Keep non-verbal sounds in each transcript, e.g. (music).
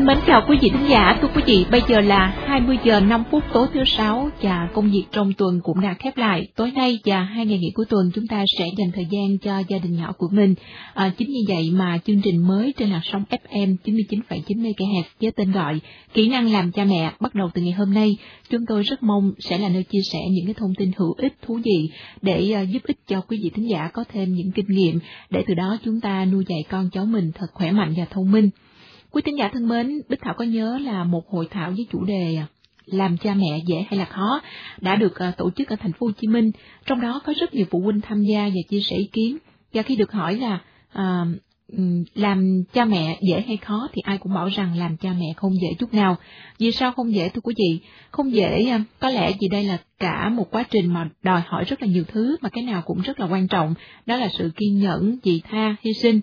Xin mến chào quý vị khán giả, thưa quý vị, bây giờ là 20 giờ 5 phút tối thứ sáu và công việc trong tuần cũng đã khép lại. Tối nay và hai ngày nghỉ cuối tuần chúng ta sẽ dành thời gian cho gia đình nhỏ của mình. À, chính như vậy mà chương trình mới trên làn sóng FM 99,9 MHz với tên gọi Kỹ năng làm cha mẹ bắt đầu từ ngày hôm nay. Chúng tôi rất mong sẽ là nơi chia sẻ những cái thông tin hữu ích thú vị để à, giúp ích cho quý vị khán giả có thêm những kinh nghiệm để từ đó chúng ta nuôi dạy con cháu mình thật khỏe mạnh và thông minh. Quý tín giả thân mến, Bích Thảo có nhớ là một hội thảo với chủ đề làm cha mẹ dễ hay là khó đã được à, tổ chức ở thành phố Hồ Chí Minh, trong đó có rất nhiều phụ huynh tham gia và chia sẻ ý kiến. Và khi được hỏi là à, làm cha mẹ dễ hay khó thì ai cũng bảo rằng làm cha mẹ không dễ chút nào. Vì sao không dễ thưa quý vị? Không dễ, à, có lẽ vì đây là cả một quá trình mà đòi hỏi rất là nhiều thứ mà cái nào cũng rất là quan trọng, đó là sự kiên nhẫn, dị tha, hy sinh.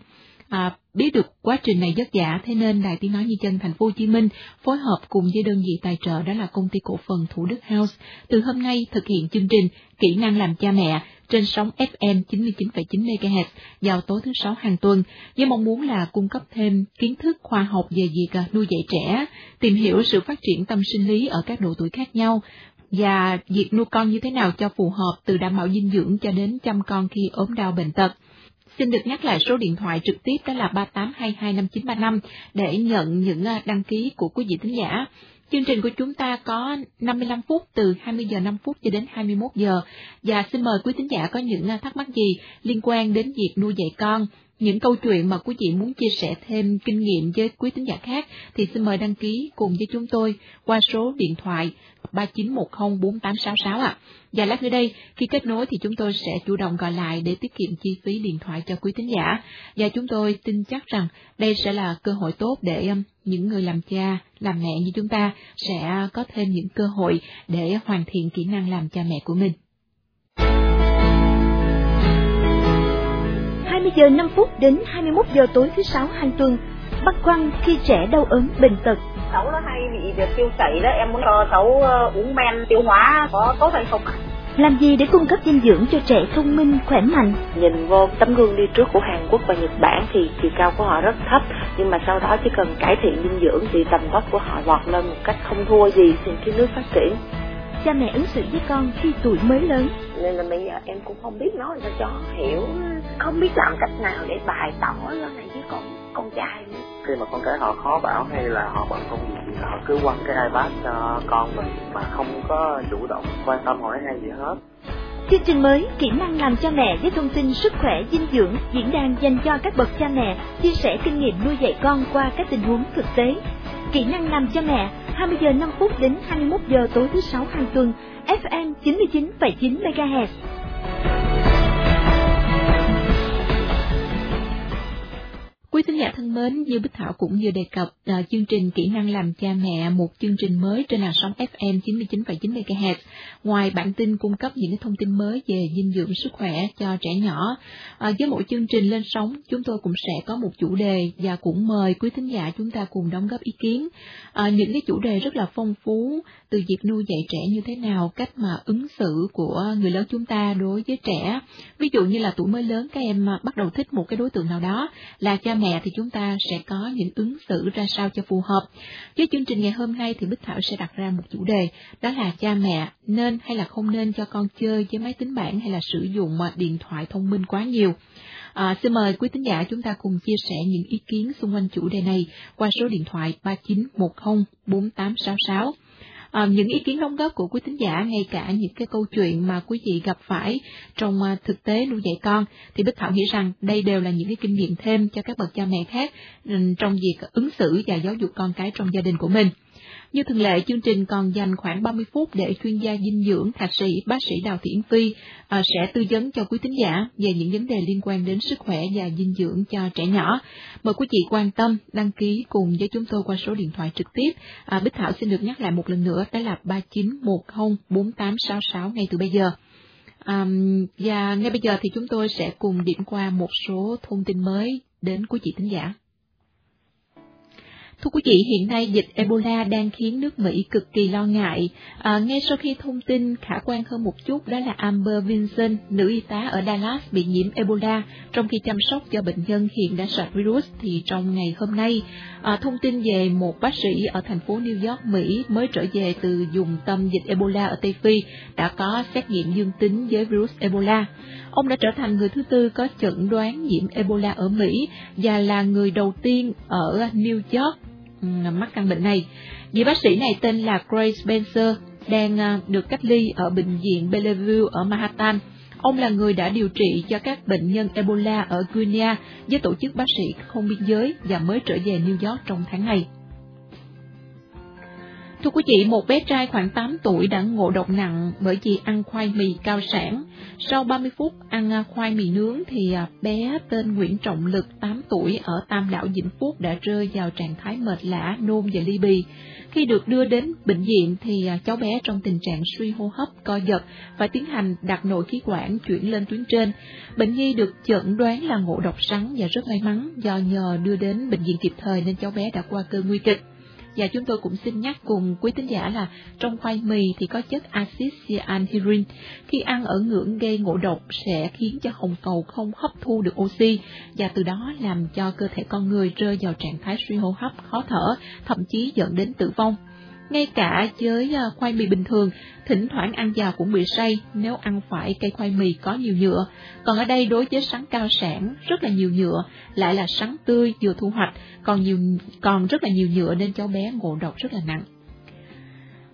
À, biết được quá trình này vất vả, thế nên Đài Tiếng Nói Như Chân Thành phố Hồ Chí Minh phối hợp cùng với đơn vị tài trợ đó là công ty cổ phần Thủ Đức House từ hôm nay thực hiện chương trình Kỹ năng làm cha mẹ trên sóng FM 99,9 MHz vào tối thứ sáu hàng tuần với mong muốn là cung cấp thêm kiến thức khoa học về việc à, nuôi dạy trẻ, tìm hiểu sự phát triển tâm sinh lý ở các độ tuổi khác nhau và việc nuôi con như thế nào cho phù hợp từ đảm bảo dinh dưỡng cho đến chăm con khi ốm đau bệnh tật. Xin được nhắc lại số điện thoại trực tiếp đó là 38225935 để nhận những à, đăng ký của quý vị thính giả. Chương trình của chúng ta có 55 phút từ 20 giờ 5 phút cho đến 21 giờ và xin mời quý thính giả có những à, thắc mắc gì liên quan đến việc nuôi dạy con, những câu chuyện mà quý vị muốn chia sẻ thêm kinh nghiệm với quý tín giả khác thì xin mời đăng ký cùng với chúng tôi qua số điện thoại 39104866 ạ. Và lát nữa đây, khi kết nối thì chúng tôi sẽ chủ động gọi lại để tiết kiệm chi phí điện thoại cho quý tín giả. Và chúng tôi tin chắc rằng đây sẽ là cơ hội tốt để um, những người làm cha, làm mẹ như chúng ta sẽ có thêm những cơ hội để hoàn thiện kỹ năng làm cha mẹ của mình. 20 giờ 5 phút đến 21 giờ tối thứ sáu hàng tuần, băn khoăn khi trẻ đau ốm bệnh tật. Cháu nó hay bị việc tiêu chảy đó em muốn cho cháu ờ, uống men tiêu hóa có tốt hay không ạ? Làm gì để cung cấp dinh dưỡng cho trẻ thông minh khỏe mạnh? Nhìn vô tấm gương đi trước của Hàn Quốc và Nhật Bản thì chiều cao của họ rất thấp. Nhưng mà sau đó chỉ cần cải thiện dinh dưỡng thì tầm vóc của họ vọt lên một cách không thua gì thì cái nước phát triển cha mẹ ứng xử với con khi tuổi mới lớn. Nên là bây giờ em cũng không biết nói sao cho hiểu không biết làm cách nào để bày tỏ nó này với con con trai nữa. Khi mà con cái họ khó bảo hay là họ bận công việc thì họ cứ quăng cái ipad cho con mình mà không có chủ động quan tâm hỏi hay gì hết. Chương trình mới Kỹ năng làm cha mẹ với thông tin sức khỏe dinh dưỡng diễn đàn dành cho các bậc cha mẹ chia sẻ kinh nghiệm nuôi dạy con qua các tình huống thực tế. Kỹ năng làm cha mẹ 20 giờ 5 phút đến 21 giờ tối thứ sáu hàng tuần FM 99,9 MHz. Quý thính giả thân mến, như Bích Thảo cũng vừa đề cập uh, chương trình Kỹ năng làm cha mẹ, một chương trình mới trên làn sóng FM 99,9 MHz. Ngoài bản tin cung cấp những cái thông tin mới về dinh dưỡng sức khỏe cho trẻ nhỏ, uh, với mỗi chương trình lên sóng, chúng tôi cũng sẽ có một chủ đề và cũng mời quý thính giả chúng ta cùng đóng góp ý kiến. Uh, những cái chủ đề rất là phong phú, từ việc nuôi dạy trẻ như thế nào, cách mà ứng xử của người lớn chúng ta đối với trẻ. Ví dụ như là tuổi mới lớn các em bắt đầu thích một cái đối tượng nào đó, là cha mẹ thì chúng ta sẽ có những ứng xử ra sao cho phù hợp. Với chương trình ngày hôm nay thì Bích Thảo sẽ đặt ra một chủ đề, đó là cha mẹ nên hay là không nên cho con chơi với máy tính bảng hay là sử dụng à, điện thoại thông minh quá nhiều. À, xin mời quý tín giả chúng ta cùng chia sẻ những ý kiến xung quanh chủ đề này qua số điện thoại 3910 4866 à, những ý kiến đóng góp của quý thính giả ngay cả những cái câu chuyện mà quý vị gặp phải trong à, thực tế nuôi dạy con thì Bích Thảo nghĩ rằng đây đều là những cái kinh nghiệm thêm cho các bậc cha mẹ khác ừ, trong việc ứng xử và giáo dục con cái trong gia đình của mình. Như thường lệ, chương trình còn dành khoảng 30 phút để chuyên gia dinh dưỡng, thạc sĩ, bác sĩ Đào Thiển Phi à, sẽ tư vấn cho quý thính giả về những vấn đề liên quan đến sức khỏe và dinh dưỡng cho trẻ nhỏ. Mời quý chị quan tâm, đăng ký cùng với chúng tôi qua số điện thoại trực tiếp. À, Bích Thảo xin được nhắc lại một lần nữa, đó là 39104866 ngay từ bây giờ. Um, và ngay bây giờ thì chúng tôi sẽ cùng điểm qua một số thông tin mới đến quý chị thính giả. Thưa quý vị, hiện nay dịch Ebola đang khiến nước Mỹ cực kỳ lo ngại. À, ngay sau khi thông tin khả quan hơn một chút đó là Amber Vinson, nữ y tá ở Dallas bị nhiễm Ebola trong khi chăm sóc cho bệnh nhân hiện đã sạch virus thì trong ngày hôm nay, à, thông tin về một bác sĩ ở thành phố New York, Mỹ mới trở về từ dùng tâm dịch Ebola ở Tây Phi đã có xét nghiệm dương tính với virus Ebola. Ông đã trở thành người thứ tư có chẩn đoán nhiễm Ebola ở Mỹ và là người đầu tiên ở New York mắc căn bệnh này. Vị bác sĩ này tên là Grace Spencer, đang à, được cách ly ở bệnh viện Bellevue ở Manhattan. Ông là người đã điều trị cho các bệnh nhân Ebola ở Guinea với tổ chức bác sĩ không biên giới và mới trở về New York trong tháng này. Thưa quý vị, một bé trai khoảng 8 tuổi đã ngộ độc nặng bởi vì ăn khoai mì cao sản. Sau 30 phút ăn à, khoai mì nướng thì à, bé tên Nguyễn Trọng Lực 8 tuổi ở Tam Đảo Vĩnh Phúc đã rơi vào trạng thái mệt lã, nôn và ly bì. Khi được đưa đến bệnh viện thì à, cháu bé trong tình trạng suy hô hấp, co giật và tiến hành đặt nội khí quản chuyển lên tuyến trên. Bệnh nhi được chẩn đoán là ngộ độc sắn và rất may mắn do nhờ đưa đến bệnh viện kịp thời nên cháu bé đã qua cơn nguy kịch. Và chúng tôi cũng xin nhắc cùng quý tín giả là trong khoai mì thì có chất axit cyanhydrin. Khi ăn ở ngưỡng gây ngộ độc sẽ khiến cho hồng cầu không hấp thu được oxy và từ đó làm cho cơ thể con người rơi vào trạng thái suy hô hấp, khó thở, thậm chí dẫn đến tử vong. Ngay cả với ờ, khoai mì bình thường, thỉnh thoảng ăn vào cũng bị say nếu ăn phải cây khoai mì có nhiều nhựa. Còn ở đây đối với sắn cao sản rất là nhiều nhựa, lại là sắn tươi vừa thu hoạch, còn nhiều còn rất là nhiều nhựa nên cháu bé ngộ độc rất là nặng.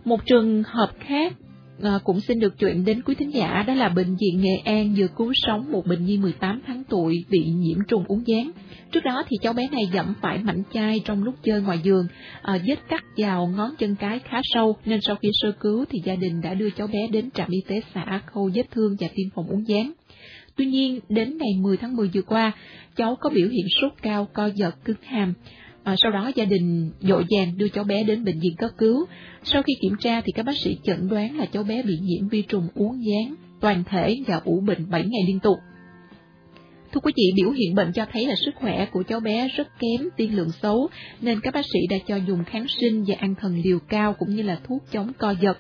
Một trường hợp khác à, cũng xin được chuyện đến quý thính giả đó là bệnh viện Nghệ An vừa cứu sống một bệnh nhi 18 tháng tuổi bị nhiễm trùng uống dán. Trước đó thì cháu bé này dẫm phải mảnh chai trong lúc chơi ngoài giường, à, vết cắt vào ngón chân cái khá sâu nên sau khi sơ cứu thì gia đình đã đưa cháu bé đến trạm y tế xã khâu vết thương và tiêm phòng uống dán. Tuy nhiên, đến ngày 10 tháng 10 vừa qua, cháu có biểu hiện sốt cao, co giật, cứng hàm. À, sau đó gia đình dội vàng đưa cháu bé đến bệnh viện cấp cứu. Sau khi kiểm tra thì các bác sĩ chẩn đoán là cháu bé bị nhiễm vi trùng uống gián, toàn thể và ủ bệnh 7 ngày liên tục. Thưa quý vị, biểu hiện bệnh cho thấy là sức khỏe của cháu bé rất kém, tiên lượng xấu, nên các bác sĩ đã cho dùng kháng sinh và ăn thần liều cao cũng như là thuốc chống co giật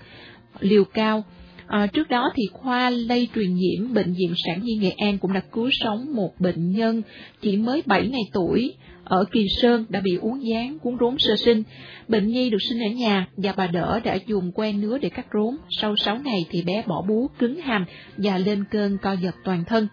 liều cao. À, trước đó thì khoa lây truyền nhiễm bệnh viện sản nhi Nghệ An cũng đã cứu sống một bệnh nhân chỉ mới 7 ngày tuổi ở Kỳ Sơn đã bị uống gián cuốn rốn sơ sinh. Bệnh nhi được sinh ở nhà và bà đỡ đã dùng que nứa để cắt rốn. Sau 6 ngày thì bé bỏ bú, cứng hàm và lên cơn co giật toàn thân.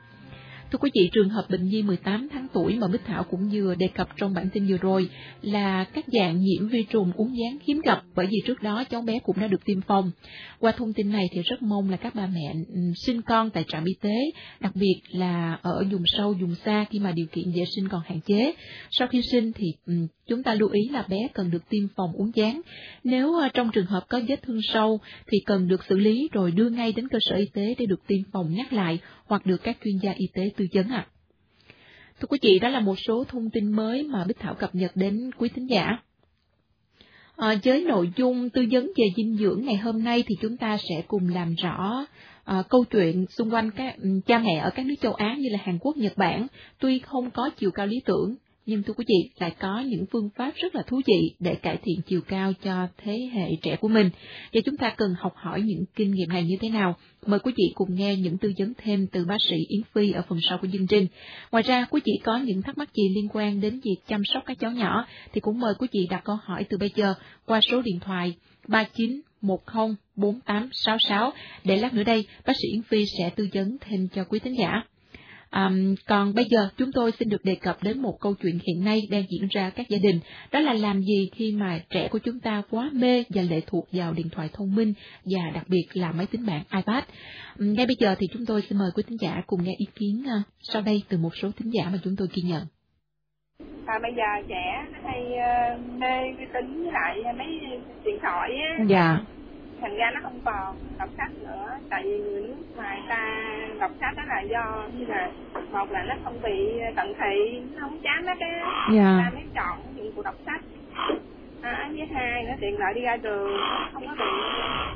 Thưa quý vị, trường hợp bệnh nhi 18 tháng tuổi mà Bích Thảo cũng vừa đề cập trong bản tin vừa rồi là các dạng nhiễm vi trùng uống gián hiếm gặp bởi vì trước đó cháu bé cũng đã được tiêm phòng. Qua thông tin này thì rất mong là các bà mẹ ừ, sinh con tại trạm y tế, đặc biệt là ở vùng sâu, vùng xa khi mà điều kiện vệ sinh còn hạn chế. Sau khi sinh thì ừ, chúng ta lưu ý là bé cần được tiêm phòng uống gián. Nếu ờ, trong trường hợp có vết thương sâu thì cần được xử lý rồi đưa ngay đến cơ sở y tế để được tiêm phòng nhắc lại hoặc được các chuyên gia y tế tư vấn ạ. À. Thưa quý vị, đó là một số thông tin mới mà Bích Thảo cập nhật đến quý thính giả. À, với nội dung tư vấn về dinh dưỡng ngày hôm nay thì chúng ta sẽ cùng làm rõ à, câu chuyện xung quanh các ừ, cha mẹ ở các nước châu Á như là Hàn Quốc, Nhật Bản, tuy không có chiều cao lý tưởng nhưng thưa quý vị lại có những phương pháp rất là thú vị để cải thiện chiều cao cho thế hệ trẻ của mình. Và chúng ta cần học hỏi những kinh nghiệm này như thế nào? Mời quý vị cùng nghe những tư vấn thêm từ bác sĩ Yến Phi ở phần sau của chương trình. Ngoài ra, quý vị có những thắc mắc gì liên quan đến việc chăm sóc các cháu nhỏ thì cũng mời quý vị đặt câu hỏi từ bây giờ qua số điện thoại 39 10 4866 để lát nữa đây bác sĩ Yến Phi sẽ tư vấn thêm cho quý thính giả. À, còn bây giờ chúng tôi xin được đề cập đến một câu chuyện hiện nay đang diễn ra các gia đình, đó là làm gì khi mà trẻ của chúng ta quá mê và lệ thuộc vào điện thoại thông minh và đặc biệt là máy tính bảng iPad. Ngay bây giờ thì chúng tôi xin mời quý thính giả cùng nghe ý kiến uh, sau đây từ một số thính giả mà chúng tôi ghi nhận. À, bây giờ trẻ hay uh, mê vi tính với lại mấy điện thoại á. Dạ thành ra nó không còn đọc sách nữa. Tại vì người nước ngoài ta đọc sách đó là do như là một là nó không bị cận thị nó không chán nó cái yeah. ta mới chọn dụng cụ đọc sách. À, với hai nó tiện lợi đi ra đường không có bị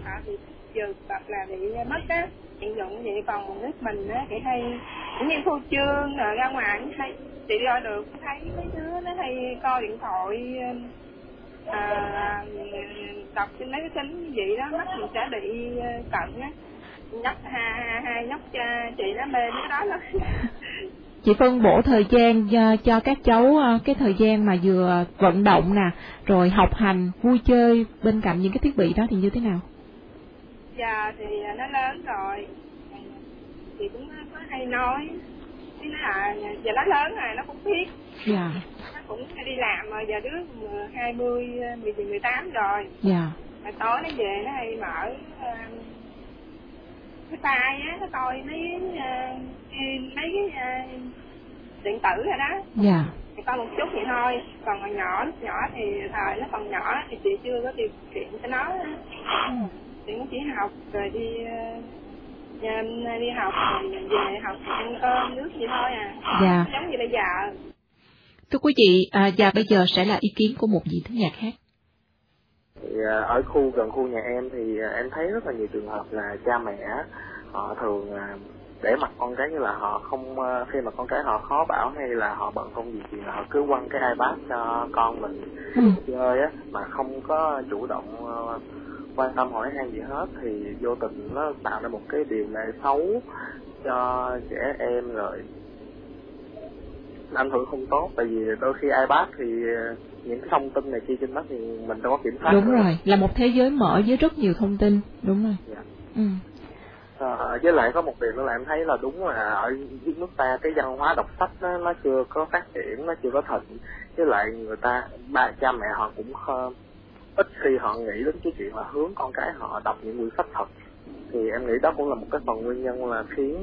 à, bị giật hoặc là bị mất á tiện dụng vậy. Còn nước mình á thì hay cũng như thu chương rồi ra ngoài hay chị đi ra đường thấy mấy đứa nó hay coi điện thoại à, đọc trên mấy cái tính vậy đó mắt mình sẽ bị ờ, cận á. Nhóc hai hai nhóc chị nó mê cái đó lắm. Chị phân bổ thời gian cho, cho các cháu ờ, cái thời gian mà vừa vận động nè rồi học hành vui chơi bên cạnh những cái thiết bị đó thì như thế nào? Dạ thì nó lớn rồi. Thì cũng có hay nói chứ nó là giờ nó lớn rồi nó cũng biết. Dạ. Nó cũng đi làm rồi giờ đứa hai mươi mười mười tám rồi. Dạ. Mà tối nó về nó hay mở uh, cái tay á nó coi mấy uh, mấy cái uh, điện tử rồi đó. Dạ. Thì coi một chút vậy thôi. Còn mà nhỏ lúc nhỏ thì thời nó còn nhỏ thì chị chưa có điều kiện cho nó. Ừ. chị cũng chỉ học rồi đi uh, đi học rồi về học ăn cơm nước vậy thôi à. Dạ. Giống như bây giờ. Thưa quý vị à, và bây giờ sẽ là ý kiến của một vị thính giả khác. Thì à, ở khu gần khu nhà em thì à, em thấy rất là nhiều trường hợp là cha mẹ họ thường à, để mặt con cái như là họ không khi mà con cái họ khó bảo hay là họ bận công việc thì họ cứ quăng cái ipad cho con mình ừ. chơi á mà không có chủ động quan tâm hỏi han gì hết thì vô tình nó tạo ra một cái điều lệ xấu cho trẻ em rồi ảnh hưởng không tốt tại vì đôi khi ipad thì những cái thông tin này kia trên đó thì mình đâu có kiểm soát đúng rồi là một thế giới mở với rất nhiều thông tin đúng rồi dạ. ừ. à, với lại có một điều nữa là em thấy là đúng là ở dưới nước ta cái văn hóa đọc sách nó, nó chưa có phát triển nó chưa có thịnh với lại người ta ba cha mẹ họ cũng uh, ít khi họ nghĩ đến cái chuyện là hướng con cái họ đọc những quyển sách thật thì em nghĩ đó cũng là một cái phần nguyên nhân là khiến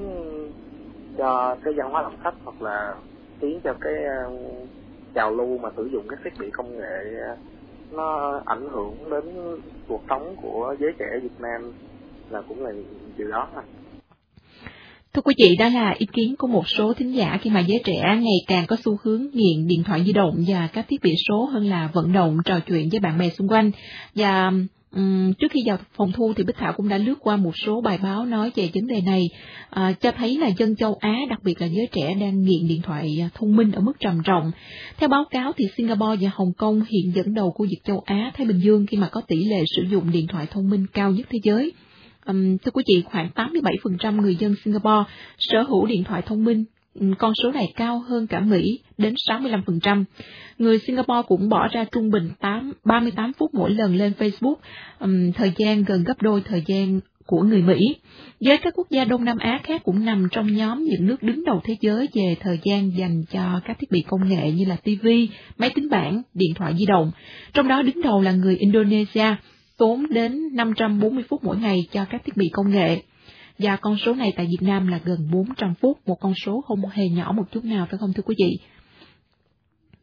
cho cái văn hóa đọc sách hoặc là khiến cho cái um, trào lưu mà sử dụng các thiết bị công nghệ uh, nó ảnh hưởng đến cuộc sống của giới trẻ Việt Nam là cũng là điều đó thôi. Thưa quý vị, đó là ý kiến của một số thính giả khi mà giới trẻ ngày càng có xu hướng nghiện điện thoại di động và các thiết bị số hơn là vận động trò chuyện với bạn bè xung quanh. Và Um, trước khi vào phòng thu thì Bích Thảo cũng đã lướt qua một số bài báo nói về vấn đề này, à, cho thấy là dân châu Á, đặc biệt là giới trẻ đang nghiện điện thoại thông minh ở mức trầm trọng. Theo báo cáo thì Singapore và Hồng Kông hiện dẫn đầu khu vực châu Á, Thái Bình Dương khi mà có tỷ lệ sử dụng điện thoại thông minh cao nhất thế giới. Um, thưa quý vị, khoảng 87% người dân Singapore sở hữu điện thoại thông minh con số này cao hơn cả Mỹ đến 65%. Người Singapore cũng bỏ ra trung bình 8, 38 phút mỗi lần lên Facebook, um, thời gian gần gấp đôi thời gian của người Mỹ. Với các quốc gia Đông Nam Á khác cũng nằm trong nhóm những nước đứng đầu thế giới về thời gian dành cho các thiết bị công nghệ như là TV, máy tính bảng, điện thoại di động. Trong đó đứng đầu là người Indonesia, tốn đến 540 phút mỗi ngày cho các thiết bị công nghệ và con số này tại Việt Nam là gần 400 phút, một con số không hề nhỏ một chút nào phải không thưa quý vị?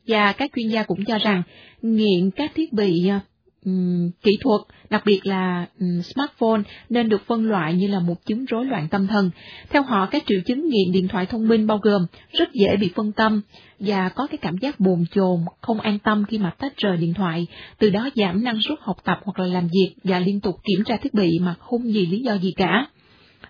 Và các chuyên gia cũng cho rằng nghiện các thiết bị à, um, kỹ thuật, đặc biệt là um, smartphone nên được phân loại như là một chứng rối loạn tâm thần. Theo họ, các triệu chứng nghiện điện thoại thông minh bao gồm rất dễ bị phân tâm và có cái cảm giác bồn chồn, không an tâm khi mà tách rời điện thoại, từ đó giảm năng suất học tập hoặc là làm việc và liên tục kiểm tra thiết bị mà không vì lý do gì cả.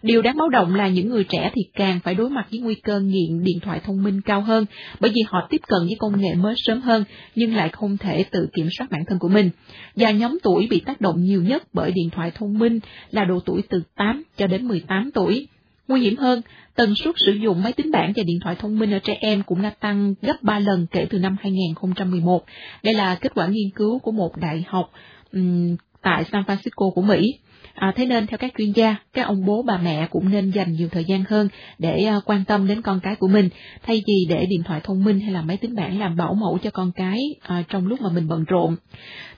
Điều đáng báo động là những người trẻ thì càng phải đối mặt với nguy cơ nghiện điện thoại thông minh cao hơn, bởi vì họ tiếp cận với công nghệ mới sớm hơn, nhưng lại không thể tự kiểm soát bản thân của mình. Và nhóm tuổi bị tác động nhiều nhất bởi điện thoại thông minh là độ tuổi từ 8 cho đến 18 tuổi. Nguy hiểm hơn, tần suất sử dụng máy tính bảng và điện thoại thông minh ở trẻ em cũng đã tăng gấp 3 lần kể từ năm 2011. Đây là kết quả nghiên cứu của một đại học um, tại San Francisco của Mỹ. À, thế nên theo các chuyên gia, các ông bố bà mẹ cũng nên dành nhiều thời gian hơn để uh, quan tâm đến con cái của mình, thay vì để điện thoại thông minh hay là máy tính bảng làm bảo mẫu cho con cái uh, trong lúc mà mình bận rộn.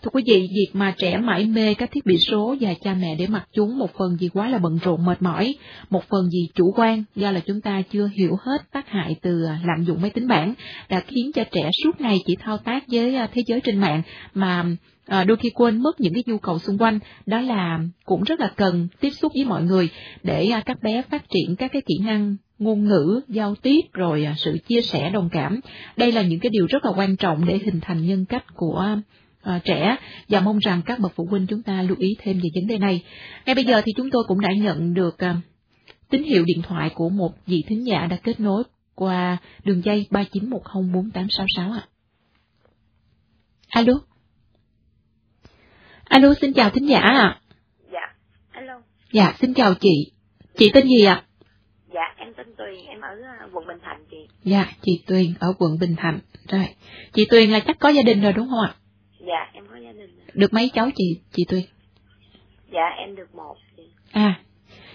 Thưa quý vị, việc mà trẻ mãi mê các thiết bị số và cha mẹ để mặc chúng một phần vì quá là bận rộn mệt mỏi, một phần vì chủ quan do là chúng ta chưa hiểu hết tác hại từ uh, lạm dụng máy tính bảng đã khiến cho trẻ suốt ngày chỉ thao tác với thế giới trên mạng mà à, đôi khi quên mất những cái nhu cầu xung quanh đó là cũng rất là cần tiếp xúc với mọi người để à, các bé phát triển các cái kỹ năng ngôn ngữ giao tiếp rồi à, sự chia sẻ đồng cảm đây là những cái điều rất là quan trọng để hình thành nhân cách của à, trẻ và mong rằng các bậc phụ huynh chúng ta lưu ý thêm về vấn đề này ngay bây giờ thì chúng tôi cũng đã nhận được à, tín hiệu điện thoại của một vị thính giả đã kết nối qua đường dây ba chín một không bốn tám sáu sáu. Alo alo xin chào thính giả ạ. Dạ alo. Dạ xin chào chị. Chị tên gì ạ? Dạ em tên tuyền em ở ờ, quận bình thạnh chị. Dạ chị tuyền ở quận bình thạnh. Rồi chị tuyền là chắc có gia đình rồi đúng không ạ? Dạ em có gia đình rồi. được mấy cháu chị chị tuyền? Dạ em được một chị. À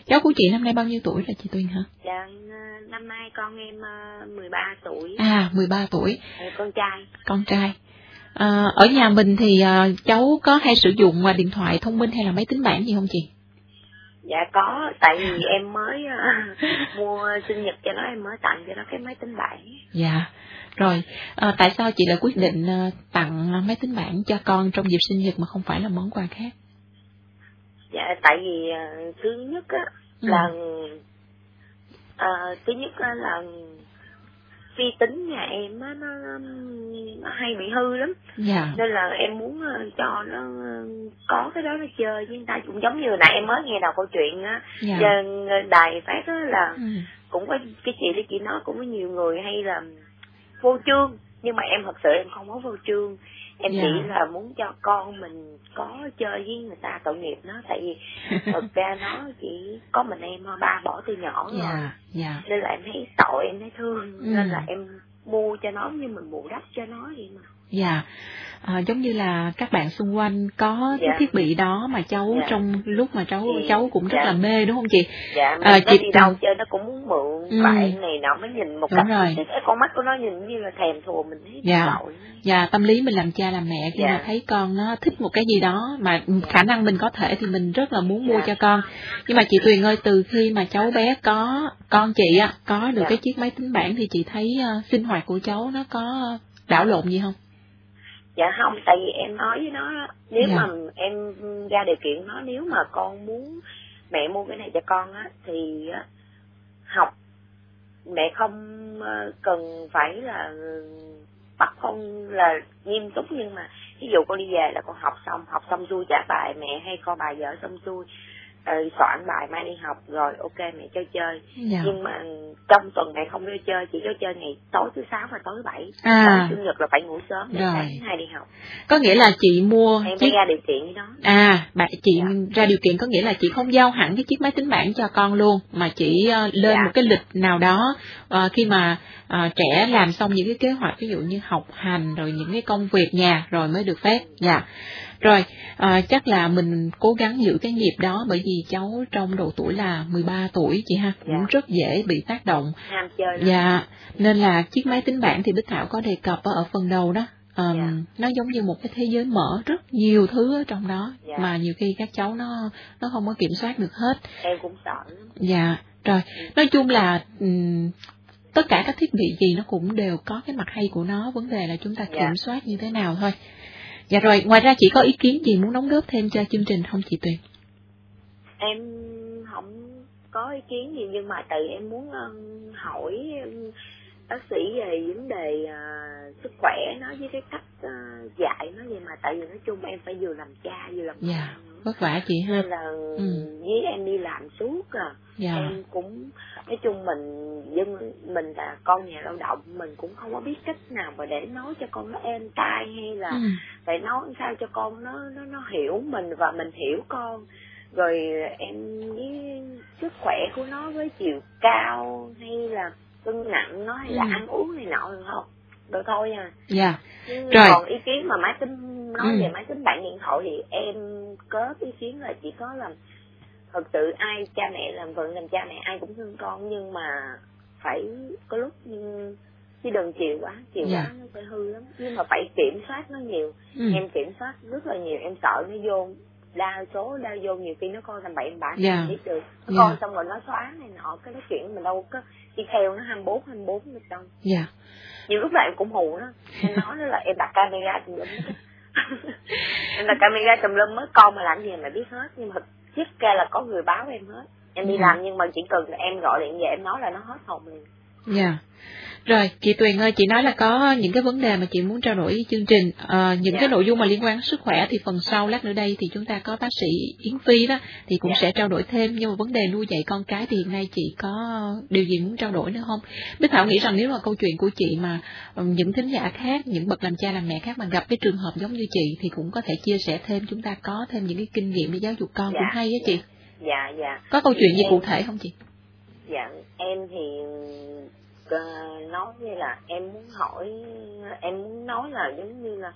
cháu của chị năm nay bao nhiêu tuổi là chị tuyền hả? Dạ ờ, năm nay con em ờ, 13 tuổi. À 13 tuổi. Con trai. Con trai à, ở nhà mình thì à, cháu có hay sử dụng à, điện thoại thông minh hay là máy tính bảng gì không chị? Dạ có tại vì (laughs) em mới ờ, mua sinh nhật cho nó em mới tặng cho nó cái máy tính bảng. Dạ rồi. À, tại sao chị lại quyết định à, tặng à, máy tính bảng cho con trong dịp sinh nhật mà không phải là món quà khác? Dạ tại vì ờ, thứ nhất á Ừ. là thứ nhất á là vi tính nhà em á nó, nó hay bị hư lắm. Dạ. Nên là em muốn ờ, cho nó ờ, có cái đó nó chơi. Với người ta cũng giống như nãy em mới nghe đầu câu chuyện á. Dạ. Trên đài phát á là ừ. cũng có cái chị đấy chị nói cũng có nhiều người hay là vô trương nhưng mà em thật sự em không có vô trương em Dạ. chỉ là muốn cho con mình có chơi với người ta tội nghiệp nó tại vì (laughs) thực ra nó chỉ có mình em ba bỏ từ nhỏ rồi dạ dạ nên là em thấy tội em thấy thương Ừ. nên là em mua cho nó như mình bù đắp cho nó vậy mà dạ à, giống như là các bạn xung quanh có cái Dạ. thiết bị đó mà cháu Dạ. trong lúc mà cháu Ừ. cháu cũng rất Dạ. là mê đúng không chị dạ À, nó chị đi đâu chơi nó cũng muốn mượn Ừ. bạn này nọ mới nhìn một Đúng cách rồi. cái con mắt của nó nhìn như là thèm thùa mình thấy Dạ. tội Dạ, tâm lý mình làm cha làm mẹ khi Dạ. mà thấy con nó thích một cái gì đó mà khả năng mình có thể thì mình rất là muốn mua Dạ. cho con. Nhưng mà chị Tuyền ơi, từ khi mà cháu bé có con chị á có được Dạ. cái chiếc máy tính bảng thì chị thấy ờ, sinh hoạt của cháu nó có đảo lộn gì không? Dạ không tại vì em nói với nó nếu Dạ. mà em ra điều kiện nó nếu mà con muốn mẹ mua cái này cho con á thì á, học mẹ không ờ, cần phải là bắt con là nghiêm túc nhưng mà ví dụ con đi về là con học xong học xong xuôi trả bài mẹ hay coi bài vở xong xuôi ờ, soạn bài mai đi học rồi ok mẹ cho chơi Dạ. nhưng mà trong tuần mẹ không cho chơi chỉ cho chơi ngày tối thứ sáu và tối thứ bảy À, chủ nhật là phải ngủ sớm để Rồi. sáng hai đi học có nghĩa là chị mua em chiếc ra điều kiện với nó À, bạn chị Dạ. ra điều kiện có nghĩa là chị không giao hẳn cái chiếc máy tính bảng cho con luôn mà chị ờ, lên Dạ. một cái lịch nào đó ờ, khi mà ờ, trẻ làm xong những cái kế hoạch ví dụ như học hành rồi những cái công việc nhà rồi mới được phép. Dạ. Rồi, ờ, chắc là mình cố gắng giữ cái nhịp đó bởi vì cháu trong độ tuổi là 13 tuổi chị ha, cũng Dạ. rất dễ bị tác động. ham chơi. Dạ, nên là chiếc máy tính bảng thì Bích Thảo có đề cập ở phần đầu đó. Ờm, Dạ. Nó giống như một cái thế giới mở rất nhiều thứ ở trong đó Dạ. mà nhiều khi các cháu nó nó không có kiểm soát được hết. em cũng sợ Dạ, rồi nói chung là ừm, tất cả các thiết bị gì nó cũng đều có cái mặt hay của nó, vấn đề là chúng ta Dạ. kiểm soát như thế nào thôi. Dạ rồi, ngoài ra chị có ý kiến gì muốn đóng góp thêm cho chương trình không chị Tuyền? em không có ý kiến gì nhưng mà tự em muốn hỏi bác sĩ về vấn đề ờ, sức khỏe nó với cái cách ờ, dạy nó vậy mà tại vì nói chung em phải vừa làm cha vừa làm Dạ, vất vả chị ha. nên là Ừ. với em đi làm suốt à Dạ, em cũng nói chung mình dân mình là con nhà lao động mình cũng không có biết cách nào mà để nói cho con nó êm tai hay là ừ. phải nói sao cho con nó nó nó hiểu mình và mình hiểu con rồi em với sức khỏe của nó với chiều cao hay là cân nặng nó hay là Ừ. ăn uống này nọ được không được thôi à dạ, Rồi. còn ý kiến mà máy tính nói Ừ. về máy tính bảng điện thoại thì em có ý kiến là chỉ có là thật sự ai cha mẹ làm vợ làm cha mẹ ai cũng thương con nhưng mà phải có lúc ừ, chứ đừng chiều quá chiều Dạ. quá nó sẽ hư lắm nhưng mà phải kiểm soát nó nhiều ừ. em kiểm soát rất là nhiều em sợ nó vô đa số đa vô nhiều khi nó coi tầm bậy bạ Dạ. không biết được nó Dạ. coi xong rồi nó xóa này nọ cái nói chuyện mình đâu có đi theo nó 24 24 được đâu dạ. nhiều lúc em cũng hù nó em nói nó là em đặt camera tùm lum (laughs) em đặt camera tùm lum mới con mà làm gì mà biết hết nhưng mà chất ra là có người báo em hết em đi Ừ. làm nhưng mà chỉ cần là em gọi điện về em nói là nó hết hồn liền Dạ. Yeah. Rồi, chị Tuyền ơi, chị nói là có những cái vấn đề mà chị muốn trao đổi với chương trình. À, những dạ. cái nội dung mà liên quan sức khỏe thì phần sau lát nữa đây thì chúng ta có bác sĩ Yến Phi đó thì cũng dạ. sẽ trao đổi thêm. Nhưng mà vấn đề nuôi dạy con cái thì hiện nay chị có điều gì muốn trao đổi nữa không? Bích Thảo nghĩ rằng nếu mà câu chuyện của chị mà những thính giả khác, những bậc làm cha làm mẹ khác mà gặp cái trường hợp giống như chị thì cũng có thể chia sẻ thêm, chúng ta có thêm những cái kinh nghiệm để giáo dục con dạ. cũng hay á chị. Dạ, dạ. Có câu chuyện gì cụ thể không chị? Dạ, em thì uh, nói như là em muốn hỏi em muốn nói là giống như là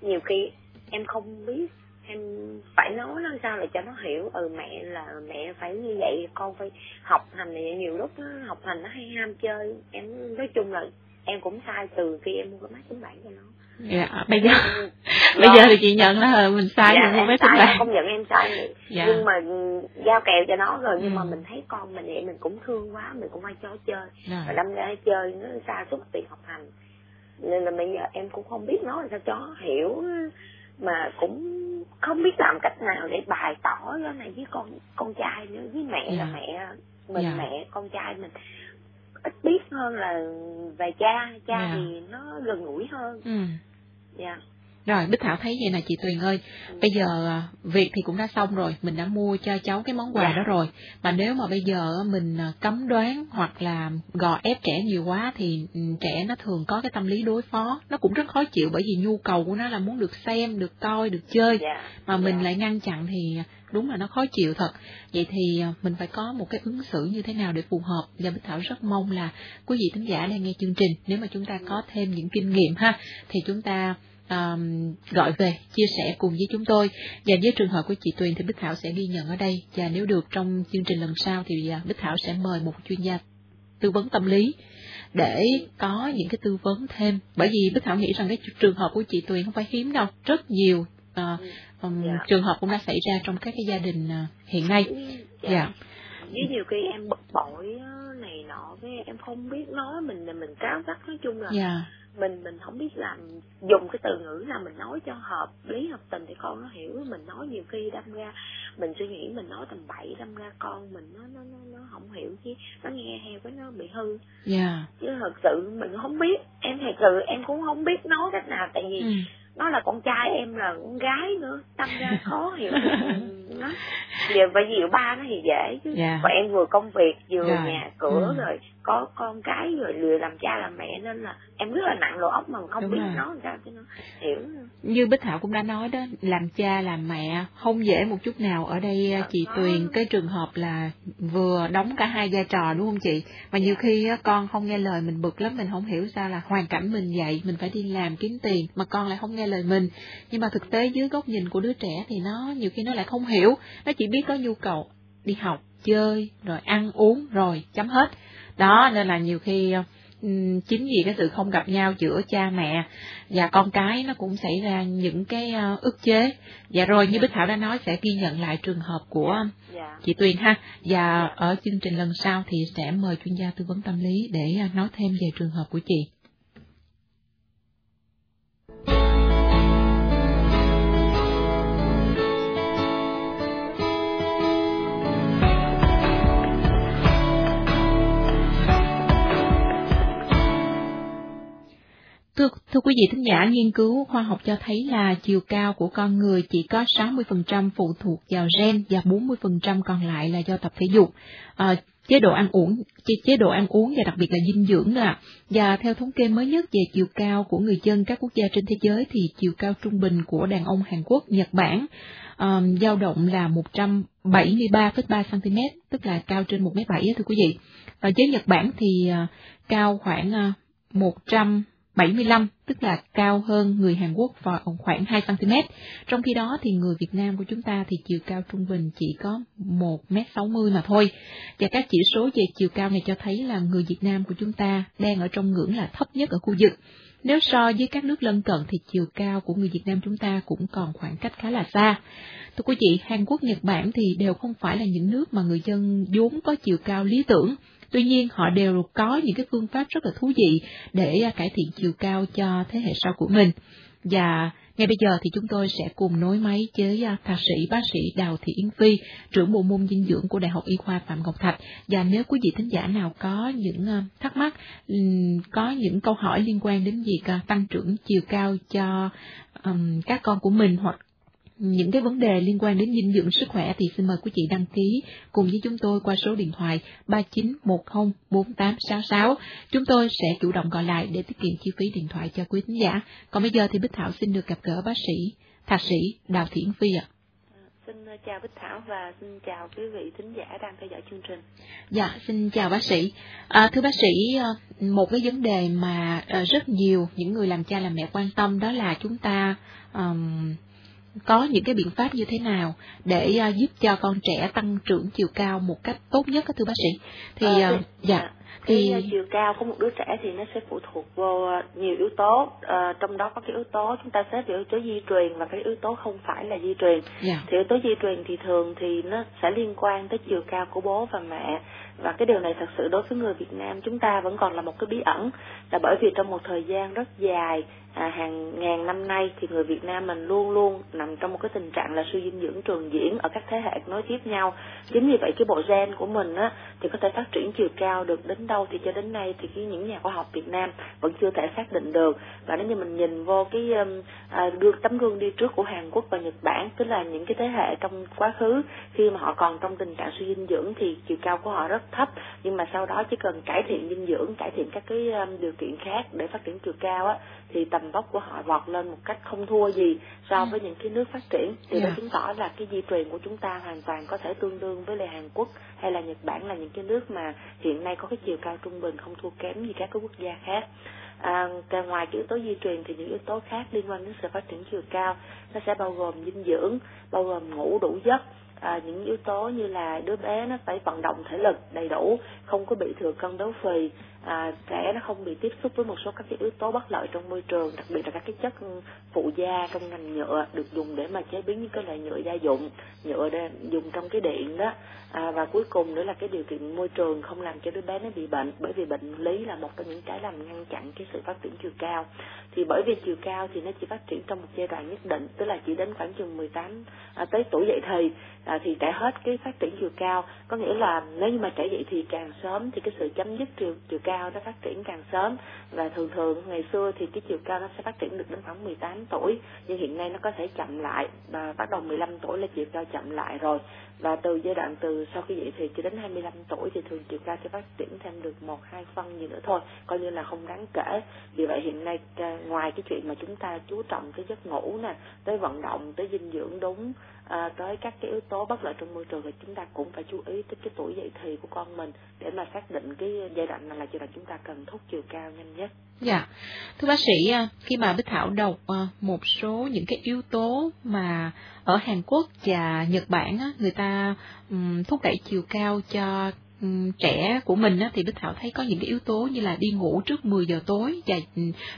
nhiều khi em không biết em phải nói nó sao để cho nó hiểu. Ừ mẹ là mẹ phải như vậy con phải học hành này nhiều lúc nó học hành nó hay ham chơi. Em nói chung là em cũng sai từ khi em mua cái máy tính bảng cho nó dạ bây giờ (laughs) bây giờ thì chị nhận là mình sai dạ, rồi mới sai không nhận em sai dạ. nhưng mà giao kèo cho nó rồi nhưng ừ. mà mình thấy con mình vậy mình cũng thương quá mình cũng phải cho chơi dạ. và đâm ra chơi nó xa suốt tiền học hành nên là bây giờ em cũng không biết nói sao cho hiểu mà cũng không biết làm cách nào để bày tỏ cái này với con con trai nữa với mẹ yeah. là dạ. mẹ mình yeah. mẹ con trai mình ít biết hơn là về cha cha yeah. thì nó gần gũi hơn ừ dạ rồi Bích Thảo thấy vậy nè chị Tuyền ơi, bây giờ à, việc thì cũng đã xong rồi, mình đã mua cho cháu cái món quà dạ. đó rồi. Mà nếu mà bây giờ mình à, cấm đoán hoặc là gò ép trẻ nhiều quá thì ừ, trẻ nó thường có cái tâm lý đối phó, nó cũng rất khó chịu bởi vì nhu cầu của nó là muốn được xem, được coi, được chơi. Dạ. Mà mình dạ. lại ngăn chặn thì đúng là nó khó chịu thật. Vậy thì à, mình phải có một cái ứng xử như thế nào để phù hợp. Và Bích Thảo rất mong là quý vị thính giả đang nghe chương trình, nếu mà chúng ta có thêm những kinh nghiệm ha, thì chúng ta um, gọi về chia sẻ cùng với chúng tôi và với trường hợp của chị Tuyền thì Bích Thảo sẽ ghi nhận ở đây và nếu được trong chương trình lần sau thì à, Bích Thảo sẽ mời một chuyên gia tư vấn tâm lý để có những cái tư vấn thêm bởi vì Bích Thảo nghĩ rằng cái trường hợp của chị Tuyền không phải hiếm đâu rất nhiều uh, um, yeah. trường hợp cũng đã xảy ra trong các cái gia đình uh, hiện nay dạ yeah. với nhiều khi em bực bội này nọ với em không biết nói mình là mình cáo gắt nói chung là yeah mình mình không biết làm dùng cái từ ngữ nào mình nói cho hợp lý hợp tình thì con nó hiểu mình nói nhiều khi đâm ra mình suy nghĩ mình nói tầm bậy đâm ra con mình nó nó nó, nó không hiểu chứ nó nghe theo cái nó bị hư yeah. chứ thật sự mình không biết em thật sự em cũng không biết nói cách nào tại vì ừ. Nó là con trai em là con gái nữa đâm ra (laughs) khó hiểu nó giờ bởi vì ba nó thì dễ chứ yeah. và em vừa công việc vừa yeah. nhà cửa ừ. rồi có con cái rồi lừa làm cha làm mẹ nên là em rất là nặng đầu óc mà không Đúng biết rồi. nói sao cho nó hiểu như Bích Thảo cũng đã nói đó làm cha làm mẹ không dễ một chút nào ở đây à, chị Tuyền cái trường hợp là vừa đóng cả hai vai trò đúng không chị mà nhiều khi con không nghe lời mình bực lắm mình không hiểu sao là hoàn cảnh mình vậy mình phải đi làm kiếm tiền mà con lại không nghe lời mình. Nhưng mà thực tế dưới góc nhìn của đứa trẻ thì nó nhiều khi nó lại không hiểu. Nó chỉ biết có nhu cầu đi học chơi rồi ăn uống rồi chấm hết. Đó nên là nhiều khi chính vì cái sự không gặp nhau giữa cha mẹ và con cái nó cũng xảy ra những cái ờ, ức chế. Và rồi như bích thảo đã nói sẽ ghi nhận lại trường hợp của dạ. chị tuyền ha. Và ở chương trình lần sau thì sẽ mời chuyên gia tư vấn tâm lý để ờ, nói thêm về trường hợp của chị Thưa, thưa quý vị thính giả, nghiên cứu khoa học cho thấy là chiều cao của con người chỉ có 60% phụ thuộc vào gen và 40% còn lại là do tập thể dục. À, chế độ ăn uống chế độ ăn uống và đặc biệt là dinh dưỡng nữa và theo thống kê mới nhất về chiều cao của người dân các quốc gia trên thế giới thì chiều cao trung bình của đàn ông Hàn Quốc Nhật Bản um, dao động là 173,3 cm tức là cao trên 1m7 thưa quý vị ở với Nhật Bản thì uh, cao khoảng uh, 100 75, tức là cao hơn người Hàn Quốc vào khoảng 2 cm. Trong khi đó thì người Việt Nam của chúng ta thì chiều cao trung bình chỉ có 1m60 mà thôi. Và các chỉ số về chiều cao này cho thấy là người Việt Nam của chúng ta đang ở trong ngưỡng là thấp nhất ở khu vực. Nếu so với các nước lân cận thì chiều cao của người Việt Nam chúng ta cũng còn khoảng cách khá là xa. Thưa quý vị, Hàn Quốc, Nhật Bản thì đều không phải là những nước mà người dân vốn có chiều cao lý tưởng Tuy nhiên họ đều có những cái phương pháp rất là thú vị để à, cải thiện chiều cao cho thế hệ sau của mình. Và ngay bây giờ thì chúng tôi sẽ cùng nối máy với à, thạc sĩ bác sĩ Đào Thị Yến Phi, trưởng bộ môn dinh dưỡng của Đại học Y khoa Phạm Ngọc Thạch. Và nếu quý vị thính giả nào có những à, thắc mắc, có những câu hỏi liên quan đến việc tăng trưởng chiều cao cho um, các con của mình hoặc những cái vấn đề liên quan đến dinh dưỡng sức khỏe thì xin mời quý chị đăng ký cùng với chúng tôi qua số điện thoại 39104866. Chúng tôi sẽ chủ động gọi lại để tiết kiệm chi phí điện thoại cho quý khán giả. Còn bây giờ thì Bích Thảo xin được gặp gỡ bác sĩ, thạc sĩ Đào Thị Yến Phi ạ. Xin chào Bích Thảo và xin chào quý vị thính giả đang theo dõi chương trình. Dạ, xin chào bác sĩ. À, thưa bác sĩ, ờ, một cái vấn đề mà ờ, rất nhiều những người làm cha làm mẹ quan tâm đó là chúng ta um, có những cái biện pháp như thế nào để uh, giúp cho con trẻ tăng trưởng chiều cao một cách tốt nhất thưa bác sĩ thì à, uh, dạ thì cái chiều cao của một đứa trẻ thì nó sẽ phụ thuộc vô nhiều yếu tố à, trong đó có cái yếu tố chúng ta xếp yếu tố di truyền và cái yếu tố không phải là di truyền yeah. Dạ. thì yếu tố di truyền thì thường thì nó sẽ liên quan tới chiều cao của bố và mẹ và cái điều này thật sự đối với người Việt Nam chúng ta vẫn còn là một cái bí ẩn là bởi vì trong một thời gian rất dài à, hàng ngàn năm nay thì người Việt Nam mình luôn luôn nằm trong một cái tình trạng là suy dinh dưỡng trường diễn ở các thế hệ nối tiếp nhau. Chính vì vậy cái bộ gen của mình á thì có thể phát triển chiều cao được đến đâu thì cho đến nay thì cái những nhà khoa học Việt Nam vẫn chưa thể xác định được. Và nếu như mình nhìn vô cái um, à, gương tấm gương đi trước của Hàn Quốc và Nhật Bản tức là những cái thế hệ trong quá khứ khi mà họ còn trong tình trạng suy dinh dưỡng thì chiều cao của họ rất thấp. Nhưng mà sau đó chỉ cần cải thiện dinh dưỡng cải thiện các cái um, điều kiện khác để phát triển chiều cao á thì tầm vóc của họ vọt lên một cách không thua gì so với ừ. những cái nước phát triển điều yeah. đó dạ. chứng tỏ là cái di truyền của chúng ta hoàn toàn có thể tương đương với lại Hàn Quốc hay là Nhật Bản là những cái nước mà hiện nay có cái chiều cao trung bình không thua kém gì các cái quốc gia khác à, ngoài cái yếu tố di truyền thì những yếu tố khác liên quan đến sự phát triển chiều cao nó sẽ bao gồm dinh dưỡng bao gồm ngủ đủ giấc à, những yếu tố như là đứa bé nó phải vận động thể lực đầy đủ không có bị thừa cân béo phì à, trẻ nó không bị tiếp xúc với một số các cái yếu tố bất lợi trong môi trường đặc biệt là các cái chất phụ gia trong ngành nhựa được dùng để mà chế biến những cái loại nhựa gia dụng nhựa để dùng trong cái điện đó. À, và cuối cùng nữa là cái điều kiện môi trường không làm cho đứa bé nó bị bệnh bởi vì bệnh lý là một trong những cái làm ngăn chặn cái sự phát triển chiều cao. Thì bởi vì chiều cao thì nó chỉ phát triển trong một giai đoạn nhất định tức là chỉ đến khoảng chừng 18 à, tới tuổi dậy thì à, thì trẻ hết cái phát triển chiều cao. Có nghĩa là nếu như mà trẻ dậy thì càng sớm thì cái sự chấm dứt chiều chiều cao nó phát triển càng sớm. Và thường thường ngày xưa thì cái chiều cao nó sẽ phát triển được đến khoảng 18 tuổi. Nhưng hiện nay nó có thể chậm lại và bắt đầu 15 tuổi là chiều cao chậm lại rồi và từ giai đoạn từ sau khi dậy thì cho đến 25 tuổi thì thường chiều cao sẽ phát triển thêm được một hai phân gì nữa thôi coi như là không đáng kể vì vậy hiện nay à, ngoài cái chuyện mà chúng ta chú trọng cái giấc ngủ nè tới vận động tới dinh dưỡng đúng à, tới các cái yếu tố bất lợi trong môi trường thì chúng ta cũng phải chú ý tới cái tuổi dậy thì của con mình để mà xác định cái giai đoạn này là giai đoạn chúng ta cần thúc chiều cao nhanh nhất. Dạ, thưa bác sĩ, à, khi mà Bích Thảo đọc à, một số những cái yếu tố mà ở Hàn Quốc và Nhật Bản người ta thúc đẩy chiều cao cho trẻ của mình thì Bích Thảo thấy có những cái yếu tố như là đi ngủ trước 10 giờ tối và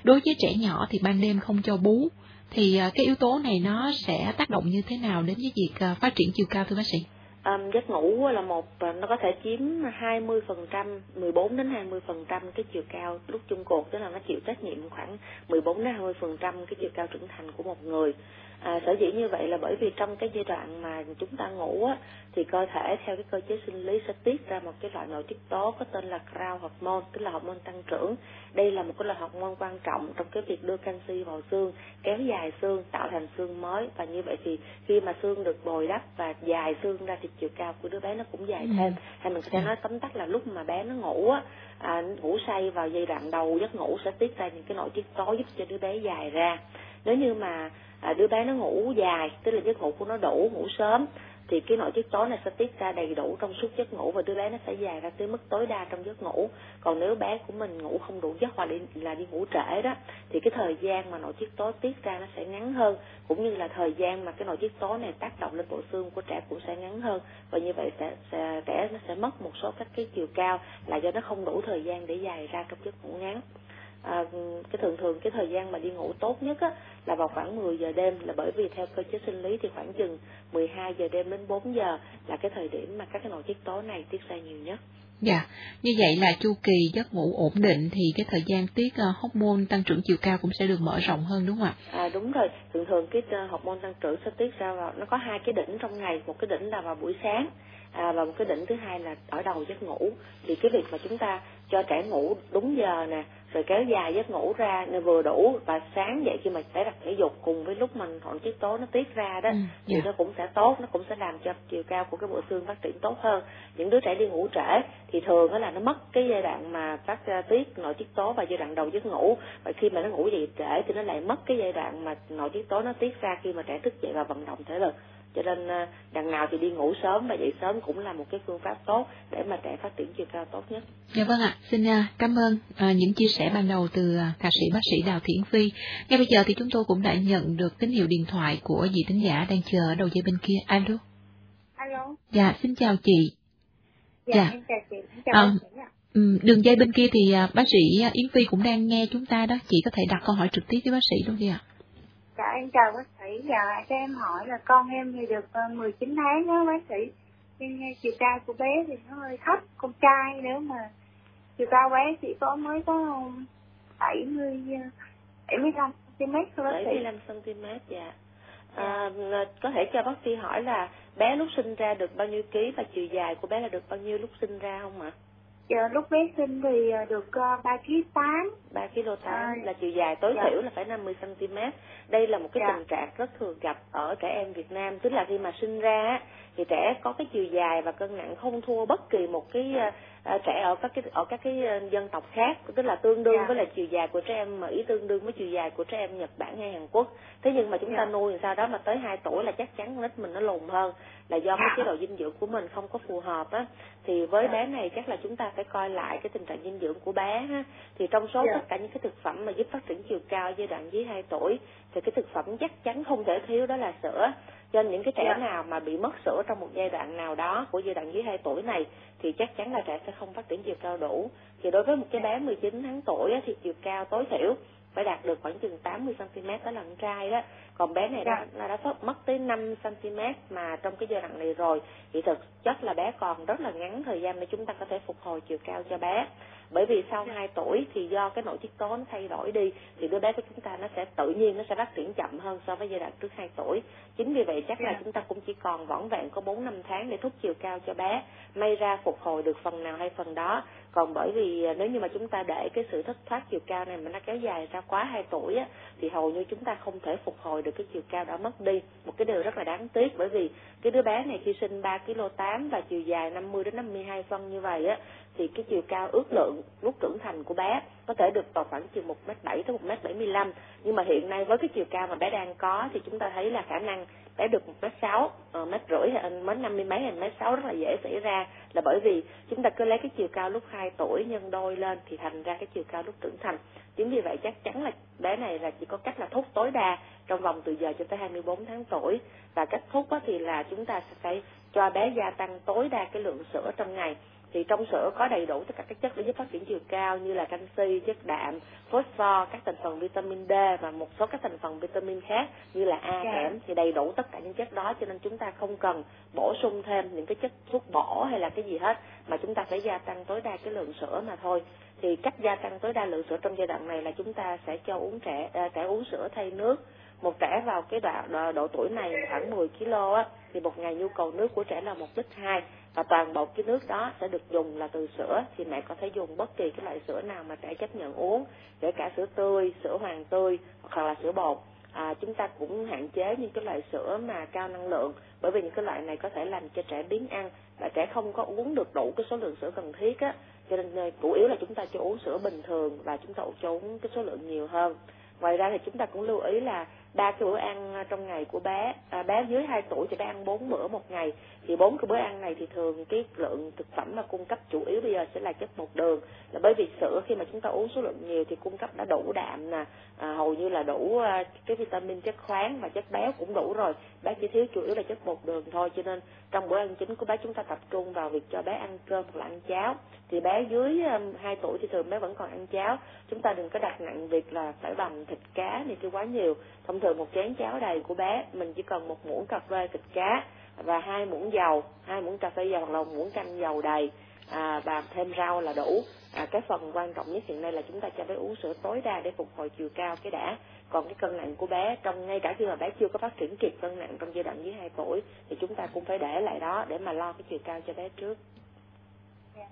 đối với trẻ nhỏ thì ban đêm không cho bú thì à, cái yếu tố này nó sẽ tác động như thế nào đến với việc phát triển chiều cao thưa bác sĩ? Um, giấc ngủ là một ờ, nó có thể chiếm 20 phần trăm 14 đến 20 phần trăm cái chiều cao lúc chung cột tức là nó chịu trách nhiệm khoảng 14 đến 20 phần trăm cái chiều cao trưởng thành của một người. À, sở dĩ như vậy là bởi vì trong cái giai đoạn mà chúng ta ngủ á, thì cơ thể theo cái cơ chế sinh lý sẽ tiết ra một cái loại nội tiết tố có tên là growth hormone tức là hormone tăng trưởng. Đây là một cái loại hormone quan trọng trong cái việc đưa canxi vào xương kéo dài xương tạo thành xương mới. Và như vậy thì khi mà xương được bồi đắp và dài xương ra thì chiều cao của đứa bé nó cũng dài ừ. thêm. Hay mình sẽ nói tóm tắt là lúc mà bé nó ngủ á à, ngủ say vào giai đoạn đầu giấc ngủ sẽ tiết ra những cái nội tiết tố giúp cho đứa bé dài ra. Nếu như mà à, đứa bé nó ngủ dài tức là giấc ngủ của nó đủ ngủ sớm thì cái nội tiết tố này sẽ tiết ra đầy đủ trong suốt giấc ngủ và đứa bé nó sẽ dài ra tới mức tối đa trong giấc ngủ. Còn nếu bé của mình ngủ không đủ giấc hoặc đi là đi ngủ trễ đó thì cái thời gian mà nội tiết tố tiết ra nó sẽ ngắn hơn cũng như là thời gian mà cái nội tiết tố này tác động lên bộ xương của trẻ cũng sẽ ngắn hơn. Và như vậy sẽ, sẽ trẻ nó sẽ mất một số các cái chiều cao là do nó không đủ thời gian để dài ra trong giấc ngủ ngắn à, cái thường thường cái thời gian mà đi ngủ tốt nhất á, là vào khoảng 10 giờ đêm là bởi vì theo cơ chế sinh lý thì khoảng chừng 12 giờ đêm đến 4 giờ là cái thời điểm mà các cái nội tiết tố này tiết ra nhiều nhất. Dạ, như vậy là chu kỳ giấc ngủ ổn định thì cái thời gian tiết uh, hormone tăng trưởng chiều cao cũng sẽ được mở rộng hơn đúng không ạ? À đúng rồi, thường thường cái uh, hormone tăng trưởng sẽ tiết ra vào nó có hai cái đỉnh trong ngày, một cái đỉnh là vào buổi sáng à, và một cái đỉnh thứ hai là ở đầu giấc ngủ thì cái việc mà chúng ta cho trẻ ngủ đúng giờ nè rồi kéo dài giấc ngủ ra nên vừa đủ và sáng dậy khi mà trẻ tập thể dục cùng với lúc mình nội tiết tố nó tiết ra đó ừ, thì yeah. Dạ. nó cũng sẽ tốt nó cũng sẽ làm cho chiều cao của cái bộ xương phát triển tốt hơn những đứa trẻ đi ngủ trễ thì thường đó là nó mất cái giai đoạn mà phát tiết nội tiết tố và giai đoạn đầu giấc ngủ và khi mà nó ngủ dậy trễ thì nó lại mất cái giai đoạn mà nội tiết tố nó tiết ra khi mà trẻ thức dậy và vận động thể lực cho nên ờ, đằng nào thì đi ngủ sớm và dậy sớm cũng là một cái phương pháp tốt để mà trẻ phát triển chiều cao tốt nhất. Dạ vâng ạ, xin ờ, cảm ơn ờ, những chia sẻ ban đầu từ thạc sĩ bác sĩ Đào Thiển Phi. Ngay bây giờ thì chúng tôi cũng đã nhận được tín hiệu điện thoại của vị tính giả đang chờ ở đầu dây bên kia. Alo. Alo. Dạ, xin chào chị. Dạ, dạ. em chào chị. Em chào à, bác sĩ Đường dây bên kia thì bác sĩ Yến Phi cũng đang nghe chúng ta đó, chị có thể đặt câu hỏi trực tiếp với bác sĩ luôn đi ạ. Dạ em chào bác sĩ, dạ cho em hỏi là con em thì được 19 ờ, tháng đó bác sĩ. Nhưng chiều cao của bé thì nó hơi thấp, con trai nếu mà chiều cao bé chỉ có mới có 70 75 cm thôi bác sĩ. 75 cm dạ. À, có thể cho bác sĩ hỏi là bé lúc sinh ra được bao nhiêu ký và chiều dài của bé là được bao nhiêu lúc sinh ra không ạ? Dạ, lúc bé sinh thì ờ, được uh, 3 kg 8. 3 kg 8 à, là chiều dài tối dạ. thiểu là phải 50 cm. Đây là một cái dạ. tình trạng rất thường gặp ở trẻ em Việt Nam, tức là khi mà sinh ra thì trẻ có cái chiều dài và cân nặng không thua bất kỳ một cái uh, trẻ ở các cái ở các cái dân tộc khác, tức là tương đương dạ. với là chiều dài của trẻ em Mỹ tương đương với chiều dài của trẻ em Nhật Bản hay Hàn Quốc. Thế nhưng mà chúng dạ. ta nuôi sau đó mà tới 2 tuổi là chắc chắn nít mình nó lùn hơn là do cái chế độ dinh dưỡng của mình không có phù hợp á thì với bé này chắc là chúng ta phải coi lại cái tình trạng dinh dưỡng của bé ha thì trong số tất cả những cái thực phẩm mà giúp phát triển chiều cao giai đoạn dưới 2 tuổi thì cái thực phẩm chắc chắn không thể thiếu đó là sữa cho nên những cái trẻ nào mà bị mất sữa trong một giai đoạn nào đó của giai đoạn dưới 2 tuổi này thì chắc chắn là trẻ sẽ không phát triển chiều cao đủ. Thì đối với một cái bé 19 tháng tuổi thì chiều cao tối thiểu phải đạt được khoảng chừng 80 cm đó là con trai đó còn bé này đã đã, đã mất tới 5 cm mà trong cái giai đoạn này rồi. Thì thực chất là bé còn rất là ngắn thời gian để chúng ta có thể phục hồi chiều cao cho bé. Bởi vì sau 2 tuổi thì do cái nội tiết tố nó thay đổi đi thì đứa bé của chúng ta nó sẽ tự nhiên nó sẽ phát triển chậm hơn so với giai đoạn trước 2 tuổi. Chính vì vậy chắc là chúng ta cũng chỉ còn vỏn vẹn có 4 năm tháng để thúc chiều cao cho bé. May ra phục hồi được phần nào hay phần đó. Còn bởi vì à, nếu như mà chúng ta để cái sự thất thoát chiều cao này mà nó kéo dài ra quá 2 tuổi á thì hầu như chúng ta không thể phục hồi được cái chiều cao đó mất đi. Một cái điều rất là đáng tiếc, bởi vì cái đứa bé này khi sinh 3 kg 8 và chiều dài 50 đến 52 phân như vậy á thì cái chiều cao ước lượng lúc trưởng thành của bé có thể được vào khoảng chừng một m bảy tới một m bảy mươi lăm. Nhưng mà hiện nay với cái chiều cao mà bé đang có thì chúng ta thấy là khả năng bé được một mét sáu m mét rưỡi hay mét năm mươi mấy hay mét sáu rất là dễ xảy ra. Là bởi vì chúng ta cứ lấy cái chiều cao lúc hai tuổi nhân đôi lên thì thành ra cái chiều cao lúc trưởng thành. Chính vì vậy chắc chắn là bé này là chỉ có cách là thúc tối đa trong vòng từ giờ cho tới 24 tháng tuổi. Và cách thúc thì là chúng ta sẽ phải cho bé gia tăng tối đa cái lượng sữa trong ngày thì trong sữa có đầy đủ tất cả các chất để giúp phát triển chiều cao như là canxi, chất đạm, phosphor, các thành phần vitamin D và một số các thành phần vitamin khác như là A, yeah. Dạ. kẽm thì đầy đủ tất cả những chất đó cho nên chúng ta không cần bổ sung thêm những cái chất thuốc bổ hay là cái gì hết mà chúng ta phải gia tăng tối đa cái lượng sữa mà thôi thì cách gia tăng tối đa lượng sữa trong giai đoạn này là chúng ta sẽ cho uống trẻ à, trẻ uống sữa thay nước một trẻ vào cái đoạn độ tuổi này khoảng 10 kg á thì một ngày nhu cầu nước của trẻ là một lít hai và toàn bộ cái nước đó sẽ được dùng là từ sữa. Thì mẹ có thể dùng bất kỳ cái loại sữa nào mà trẻ chấp nhận uống. Kể cả sữa tươi sữa hoàng tươi hoặc là sữa bột. À, chúng ta cũng hạn chế những cái loại sữa mà cao năng lượng. Bởi vì những cái loại này có thể làm cho trẻ biến ăn. Và trẻ không có uống được đủ cái số lượng sữa cần thiết á. Cho nên ờ, chủ yếu là chúng ta cho uống sữa bình thường và chúng ta cho uống cái số lượng nhiều hơn. Ngoài ra thì chúng ta cũng lưu ý là ba cái bữa ăn à, trong ngày của bé. À, bé dưới 2 tuổi thì bé ăn bốn bữa một ngày. Thì bốn cái bữa ăn này thì thường cái lượng thực phẩm mà cung cấp chủ yếu bây giờ sẽ là chất bột đường. Là bởi vì sữa khi mà chúng ta uống số lượng nhiều thì cung cấp đã đủ đạm nè. À, hầu như là đủ à, cái vitamin chất khoáng và chất béo cũng đủ rồi. Bé chỉ thiếu chủ yếu là chất bột đường thôi. Cho nên trong bữa ăn chính của bé chúng ta tập trung vào việc cho bé ăn cơm hoặc là ăn cháo. Thì bé dưới à, 2 tuổi thì thường bé vẫn còn ăn cháo. Chúng ta đừng có đặt nặng việc là phải bằng thịt cá này kia quá nhiều. Thông thường một chén cháo đầy của bé. Mình chỉ cần một muỗng cà phê thịt cá và hai muỗng dầu hai muỗng cà phê dầu hoặc là một muỗng canh dầu đầy à, và thêm rau là đủ. À, cái phần quan trọng nhất hiện nay là chúng ta cho bé uống sữa tối đa để phục hồi chiều cao cái đã. Còn cái cân nặng của bé trong ngay cả khi mà bé chưa có phát triển kịp cân nặng trong giai đoạn dưới 2 tuổi thì chúng ta cũng phải để lại đó để mà lo cái chiều cao cho bé trước. Dạ,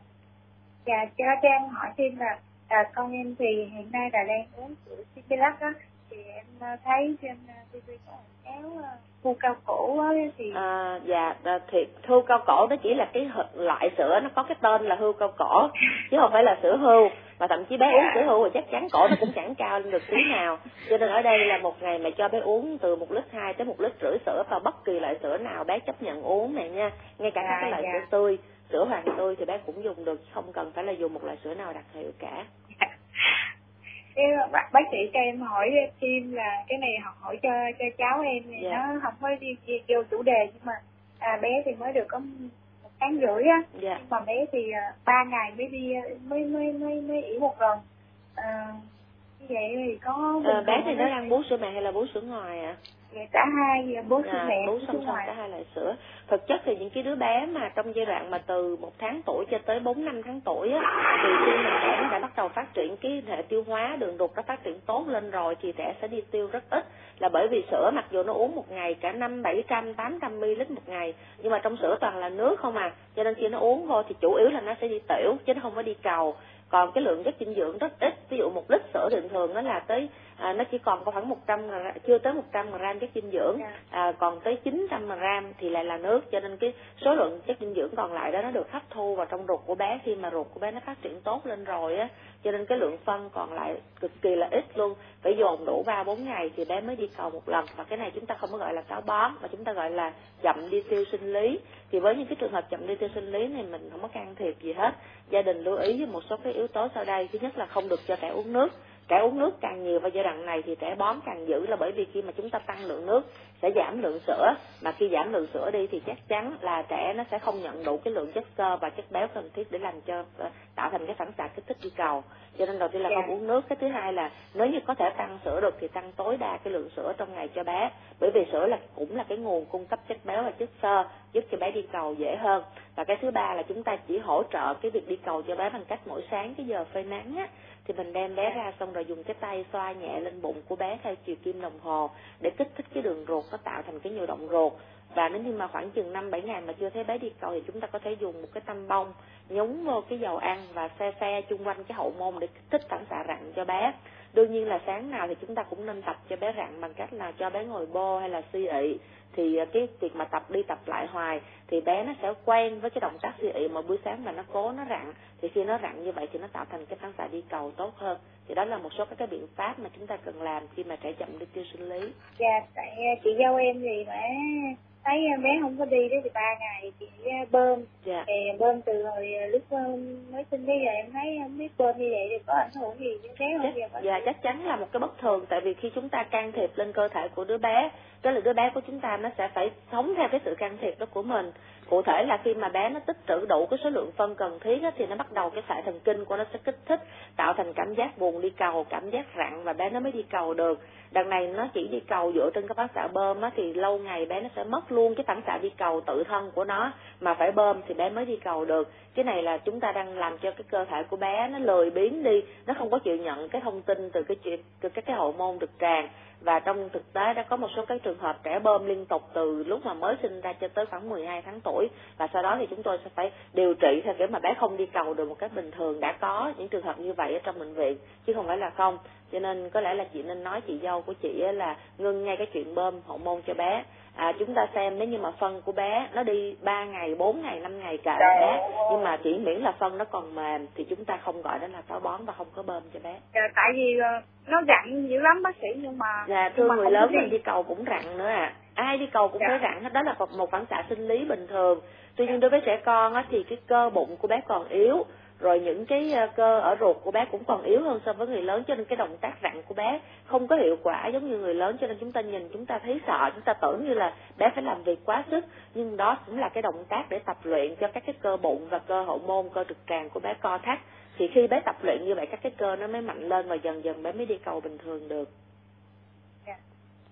dạ cho cho em hỏi thêm là à, con em thì hiện nay là đang uống sữa Similac á thì em à, thấy trên TV có kéo thu cao cổ ấy, thì à, dạ thì hươu cao cổ nó chỉ là cái loại sữa nó có cái tên là hươu cao cổ chứ không phải là sữa hươu và thậm chí bé uống sữa hươu thì chắc chắn cổ nó cũng chẳng cao lên được tí nào. Cho nên ở đây là một ngày mà cho bé uống từ một lít hai tới một lít rưỡi sữa và bất kỳ loại sữa nào bé chấp nhận uống này nha. Ngay cả các cái loại dạ. sữa tươi sữa hoàng tươi thì bé cũng dùng được không cần phải là dùng một loại sữa nào đặc hiệu cả cái bác, bác sĩ cho em hỏi thêm là cái này học hỏi cho cho cháu em thì yeah. Dạ. nó không có đi, đi vô chủ đề nhưng mà à, bé thì mới được có một tháng rưỡi á yeah. Dạ. nhưng mà bé thì à, ba ngày mới đi mới mới mới mới ỉ một lần à, như vậy thì có à, bé thì nó đang bú sữa mẹ hay là bú sữa ngoài ạ à? Dạ, cả hai bố sữa à, mẹ bú song song cả hai loại sữa. Thực chất thì những cái đứa bé mà trong giai đoạn mà từ một tháng tuổi cho tới bốn năm tháng tuổi á thì khi mà trẻ nó đã bắt đầu phát triển cái hệ tiêu hóa đường ruột nó phát triển tốt lên rồi thì trẻ sẽ đi tiêu rất ít. Là bởi vì sữa mặc dù nó uống một ngày cả năm bảy trăm tám trăm ml một ngày nhưng mà trong sữa toàn là nước không à. Cho nên khi nó uống vô thì chủ yếu là nó sẽ đi tiểu chứ nó không có đi cầu còn cái lượng chất dinh dưỡng rất ít. Ví dụ một lít sữa bình thường nó là tới à, nó chỉ còn có khoảng 100 chưa tới 100 gram chất dinh dưỡng. Dạ. à, còn tới 900 gram thì lại là nước. Cho nên cái số lượng chất dinh dưỡng còn lại đó nó được hấp thu vào trong ruột của bé. Khi mà ruột của bé nó phát triển tốt lên rồi á cho nên cái lượng phân còn lại cực kỳ là ít luôn. Phải dồn đủ ba, bốn ngày thì bé mới đi cầu một lần. Và cái này chúng ta không có gọi là táo bón, mà chúng ta gọi là chậm đi tiêu sinh lý. Thì với những cái trường hợp chậm đi tiêu sinh lý này mình không có can thiệp gì hết. Gia đình lưu ý với một số cái yếu tố sau đây. Thứ nhất là không được cho trẻ uống nước trẻ uống nước càng nhiều vào giai đoạn này thì trẻ bón càng dữ là bởi vì khi mà chúng ta tăng lượng nước sẽ giảm lượng sữa. Mà khi giảm lượng sữa đi thì chắc chắn là trẻ nó sẽ không nhận đủ cái lượng chất xơ và chất béo cần thiết để làm cho ờ, tạo thành cái phản xạ kích thích đi cầu. Cho nên đầu tiên là không dạ. uống nước. Cái thứ hai là nếu như có thể tăng sữa được thì tăng tối đa cái lượng sữa trong ngày cho bé. Bởi vì sữa là cũng là cái nguồn cung cấp chất béo và chất xơ giúp cho bé đi cầu dễ hơn. Và cái thứ ba là chúng ta chỉ hỗ trợ cái việc đi cầu cho bé bằng cách mỗi sáng cái giờ phơi nắng á thì mình đem bé ra xong rồi dùng cái tay xoa nhẹ lên bụng của bé theo chiều kim đồng hồ để kích thích cái đường ruột, nó tạo thành cái nhiều động ruột. Và nếu như mà khoảng chừng năm bảy ngày mà chưa thấy bé đi cầu thì chúng ta có thể dùng một cái tăm bông nhúng vô cái dầu ăn và xe xe chung quanh cái hậu môn để kích thích phản xạ rặn cho bé đương nhiên là sáng nào thì chúng ta cũng nên tập cho bé rặn bằng cách là cho bé ngồi bô hay là suy ị. Thì ờ, cái việc mà tập đi tập lại hoài thì bé nó sẽ quen với cái động tác suy ị mà buổi sáng mà nó cố, nó rặn thì khi nó rặn như vậy thì nó tạo thành cái phản xạ đi cầu tốt hơn. Thì đó là một số các cái biện pháp mà chúng ta cần làm khi mà trẻ chậm đi tiêu sinh lý. Dạ tại ờ, chị dâu em thì mà thấy bé không có đi đấy thì ba ngày chị bơm dạ. thì bơm từ hồi lúc mới sinh bây giờ em thấy không biết bơm như vậy thì có ảnh hưởng gì đến bé không chắc, dạ chắc chắn là một cái bất thường tại vì khi chúng ta can thiệp lên cơ thể của đứa bé tức là đứa bé của chúng ta nó sẽ phải sống theo cái sự can thiệp đó của mình. Cụ thể là khi mà bé nó tích trữ đủ cái số lượng phân cần thiết á, thì nó bắt đầu cái sợi thần kinh của nó sẽ kích thích tạo thành cảm giác buồn đi cầu cảm giác rặn và bé nó mới đi cầu được. Đằng này nó chỉ đi cầu dựa trên cái phản xạ bơm á, thì lâu ngày bé nó sẽ mất luôn cái phản xạ đi cầu tự thân của nó. Mà phải bơm thì bé mới đi cầu được. Cái này là chúng ta đang làm cho cái cơ thể của bé nó lười biếng đi nó không có chịu nhận cái thông tin từ cái chuyện từ các cái hậu môn được tràn và trong thực tế đã có một số các trường hợp trẻ bơm liên tục từ lúc mà mới sinh ra cho tới khoảng 12 tháng tuổi. Và sau đó thì chúng tôi sẽ phải điều trị theo kiểu mà bé không đi cầu được một cách bình thường. Đã có những trường hợp như vậy ở trong bệnh viện, chứ không phải là không cho nên có lẽ là chị nên nói chị dâu của chị là ngưng ngay cái chuyện bơm hậu môn cho bé. À, chúng ta xem nếu như mà phân của bé nó đi 3 ngày 4 ngày 5 ngày cả bé. nhưng mà chỉ miễn là phân nó còn mềm thì chúng ta không gọi đó là táo bón và không có bơm cho bé. Dạ, tại vì ờ, nó rặn dữ lắm bác sĩ nhưng mà dạ thưa người lớn mình đi cầu cũng rặn nữa à ai đi cầu cũng dạ. phải rặn hết đó là một phản xạ sinh lý bình thường. Tuy nhiên đối với trẻ con á, thì cái cơ bụng của bé còn yếu rồi những cái ờ, cơ ở ruột của bé cũng còn yếu hơn so với người lớn cho nên cái động tác rặn của bé không có hiệu quả giống như người lớn cho nên chúng ta nhìn chúng ta thấy sợ chúng ta tưởng như là bé phải làm việc quá sức. Nhưng đó cũng là cái động tác để tập luyện cho các cái cơ bụng và cơ hậu môn cơ trực tràng của bé co thắt. Thì khi bé tập luyện như vậy các cái cơ nó mới mạnh lên và dần dần bé mới đi cầu bình thường được. Dạ.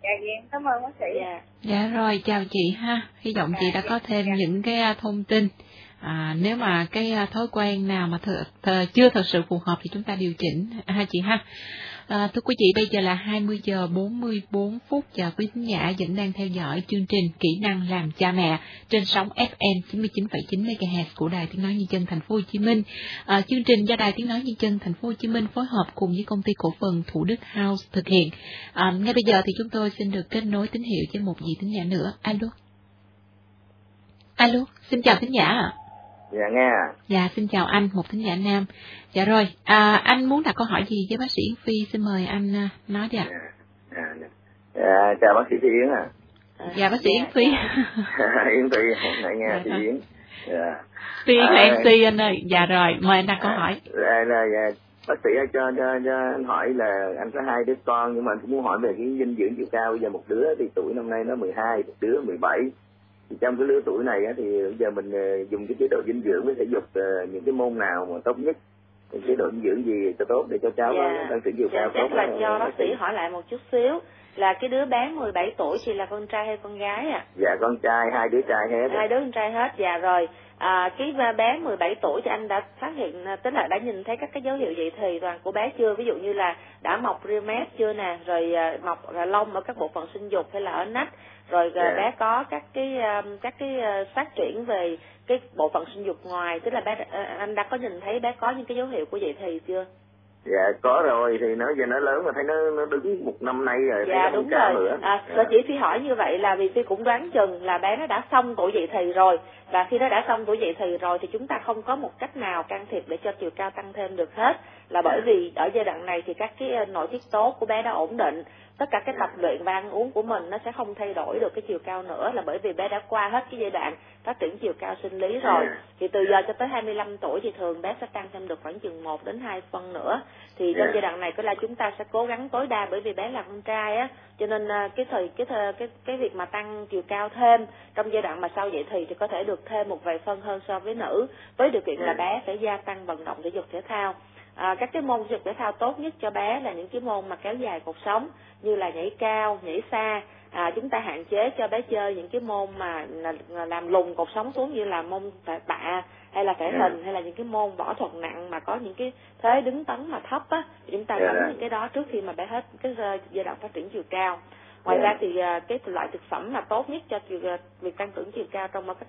Dạ cảm ơn bác sĩ. Dạ. Dạ rồi chào chị ha. Hy vọng chị đã có thêm những cái à, thông tin à, nếu mà cái à, thói quen nào mà th- th- chưa thật sự phù hợp thì chúng ta điều chỉnh à, ha chị ha À, thưa quý vị, bây giờ là 20 giờ 44 phút và quý khán giả vẫn đang theo dõi chương trình Kỹ năng làm cha mẹ trên sóng FM 99,9 MHz của Đài Tiếng nói Nhân dân Thành phố Hồ Chí Minh. À, chương trình do Đài Tiếng nói Nhân dân Thành phố Hồ Chí Minh phối hợp cùng với công ty cổ phần Thủ Đức House thực hiện. À, ngay bây giờ thì chúng tôi xin được kết nối tín hiệu với một vị tín giả nữa. Alo. Alo, xin chào tín giả ạ. Dạ nghe Dạ xin chào anh, một thính giả nam. Dạ rồi, à, anh muốn đặt câu hỏi gì với bác sĩ Yến Phi? Xin mời anh à, nói đi ạ. Dạ, dạ, chào bác sĩ Thị Yến à. Dạ bác sĩ (laughs) (laughs) Yến Phi. Yến Phi, hôm nay nghe dạ, Thị Yến. Dạ. Phi Yến là MC anh ơi. Dạ rồi, mời anh đặt câu hỏi. Dạ, dạ, dạ. Bác sĩ cho, cho, cho anh hỏi là anh có hai đứa con nhưng mà anh cũng muốn hỏi về cái dinh dưỡng chiều cao. Bây giờ một đứa thì tuổi năm nay nó 12, một đứa 17 thì trong cái lứa tuổi này á, thì bây giờ mình ờ, dùng cái chế độ dinh dưỡng với thể dục uh, những cái môn nào mà tốt nhất chế độ dinh dưỡng gì cho tốt để cho cháu dạ. tăng trưởng chiều cao tốt là cho bác sĩ hỏi lại một chút xíu là cái đứa bé 17 tuổi thì là con trai hay con gái à? Dạ con trai, hai đứa trai hết. Hai đứa con trai hết, dạ rồi. À, cái bé 17 tuổi thì anh đã phát hiện, tức là đã nhìn thấy các cái dấu hiệu dậy thì toàn của bé chưa? Ví dụ như là đã mọc ria mép chưa nè, rồi mọc lông ở các bộ phận sinh dục hay là ở nách, rồi yeah. Dạ. bé có các cái các cái phát triển về cái bộ phận sinh dục ngoài, tức là bé anh đã có nhìn thấy bé có những cái dấu hiệu của dậy thì chưa? dạ có rồi thì nó giờ nó lớn mà thấy nó nó đứng một năm nay rồi dạ thấy đúng rồi nữa. à dạ. chỉ phi hỏi như vậy là vì phi cũng đoán chừng là bé nó đã xong tuổi dậy thì rồi và khi nó đã xong tuổi dậy thì rồi thì chúng ta không có một cách nào can thiệp để cho chiều cao tăng thêm được hết. Là bởi vì ở giai đoạn này thì các cái ờ, nội tiết tố của bé đã ổn định tất cả cái tập luyện và ăn uống của mình nó sẽ không thay đổi được cái chiều cao nữa. Là bởi vì bé đã qua hết cái giai đoạn phát triển chiều cao sinh lý rồi. Thì từ giờ cho tới 25 tuổi thì thường bé sẽ tăng thêm được khoảng chừng 1 đến 2 phân nữa. Thì trong giai đoạn này có là chúng ta sẽ cố gắng tối đa bởi vì bé là con trai á. Cho nên ờ, cái thời cái thời, cái cái việc mà tăng chiều cao thêm trong giai đoạn mà sau dậy thì thì có thể được thêm một vài phân hơn so với nữ với điều kiện là bé phải gia tăng vận động thể dục thể thao. À, các cái môn thể dục thể thao tốt nhất cho bé là những cái môn mà kéo dài cuộc sống như là nhảy cao nhảy xa. À, chúng ta hạn chế cho bé chơi những cái môn mà làm lùng cột sống xuống như là môn tạ hay là thể hình hay là những cái môn võ thuật nặng mà có những cái thế đứng tấn mà thấp á. Chúng ta cấm những cái đó trước khi mà bé hết cái giai đoạn phát triển chiều cao ngoài ra thì à, cái loại thực phẩm mà tốt nhất cho việc tăng trưởng chiều cao trong cách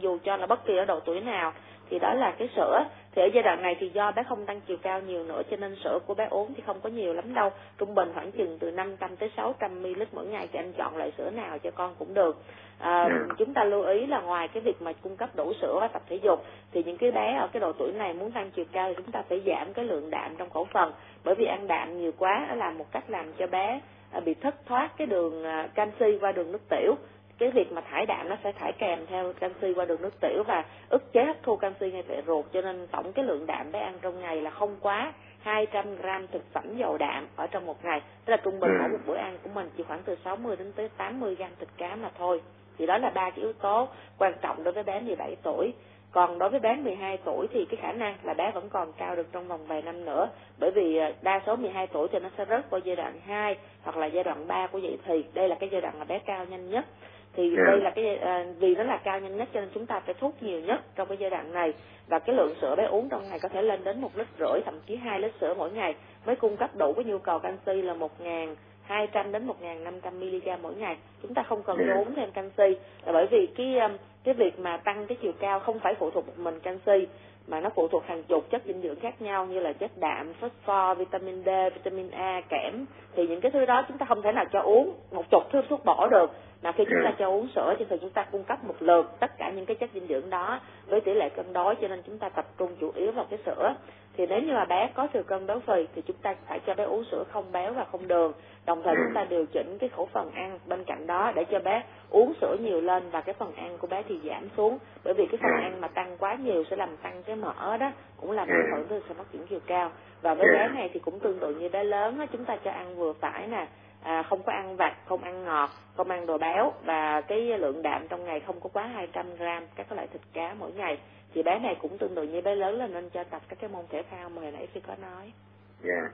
dù cho là bất kỳ ở độ tuổi nào thì đó là cái sữa. Thì ở giai đoạn này thì do bé không tăng chiều cao nhiều nữa cho nên sữa của bé uống thì không có nhiều lắm đâu. Trung bình khoảng chừng từ 500 tới 600 ml mỗi ngày thì anh chọn loại sữa nào cho con cũng được. À, chúng ta lưu ý là ngoài cái việc mà cung cấp đủ sữa và tập thể dục thì những cái bé ở cái độ tuổi này muốn tăng chiều cao thì chúng ta phải giảm cái lượng đạm trong khẩu phần. Bởi vì ăn đạm nhiều quá nó là một cách làm cho bé à, bị thất thoát cái đường à, canxi qua đường nước tiểu. Cái việc mà thải đạm nó sẽ thải kèm theo canxi qua đường nước tiểu và ức chế hấp thu canxi ngay tại ruột. Cho nên tổng cái lượng đạm bé ăn trong ngày là không quá 200 gram thực phẩm giàu đạm ở trong một ngày. Tức là trung bình mỗi một bữa ăn của mình chỉ khoảng từ 60 đến tới 80 gram thịt cá mà thôi. Thì đó là ba cái yếu tố quan trọng đối với bé 17 tuổi còn đối với bé 12 tuổi thì cái khả năng là bé vẫn còn cao được trong vòng vài năm nữa. Bởi vì à, đa số 12 tuổi thì nó sẽ rớt vào giai đoạn 2 hoặc là giai đoạn 3 của dậy thì. Đây là cái giai đoạn mà bé cao nhanh nhất. Thì yeah. đây là cái à, vì nó là cao nhanh nhất cho nên chúng ta phải thuốc nhiều nhất trong cái giai đoạn này. Và cái lượng sữa bé uống trong ngày có thể lên đến một lít rưỡi thậm chí hai lít sữa mỗi ngày mới cung cấp đủ cái nhu cầu canxi là một ngàn 200 đến 1.500 mg mỗi ngày. Chúng ta không cần yeah. uống thêm canxi là bởi vì cái cái việc mà tăng cái chiều cao không phải phụ thuộc một mình canxi mà nó phụ thuộc hàng chục chất dinh dưỡng khác nhau như là chất đạm, phosphor, vitamin D, vitamin A, kẽm thì những cái thứ đó chúng ta không thể nào cho uống một chục thứ thuốc bổ được mà khi chúng ta cho uống sữa thì chúng ta cung cấp một lượt tất cả những cái chất dinh dưỡng đó với tỷ lệ cân đối cho nên chúng ta tập trung chủ yếu vào cái sữa. Thì nếu như mà bé có thừa cân béo phì thì chúng ta phải cho bé uống sữa không béo và không đường. Đồng thời chúng ta điều chỉnh cái khẩu phần ăn bên cạnh đó để cho bé uống sữa nhiều lên và cái phần ăn của bé thì giảm xuống. Bởi vì cái phần ăn mà tăng quá nhiều sẽ làm tăng cái mỡ đó cũng làm ảnh hưởng tới sự phát triển chiều cao. Và với bé này thì cũng tương tự như bé lớn đó, chúng ta cho ăn vừa phải nè à, không có ăn vặt không ăn ngọt không ăn đồ béo và cái lượng đạm trong ngày không có quá 200 gram các loại thịt cá mỗi ngày thì bé này cũng tương tự như bé lớn là nên cho tập các cái môn thể thao mà hồi nãy phi có nói dạ yeah.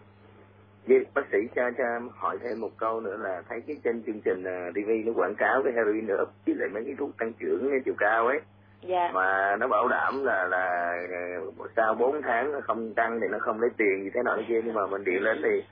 Vậy bác sĩ cho cho hỏi thêm một câu nữa là thấy cái trên chương trình à, TV nó quảng cáo cái heroin nữa với lại mấy cái thuốc tăng trưởng chiều cao ấy dạ. mà nó bảo đảm là là sau 4 tháng nó không tăng thì nó không lấy tiền gì thế nào thế kia nhưng mà mình điện lên thì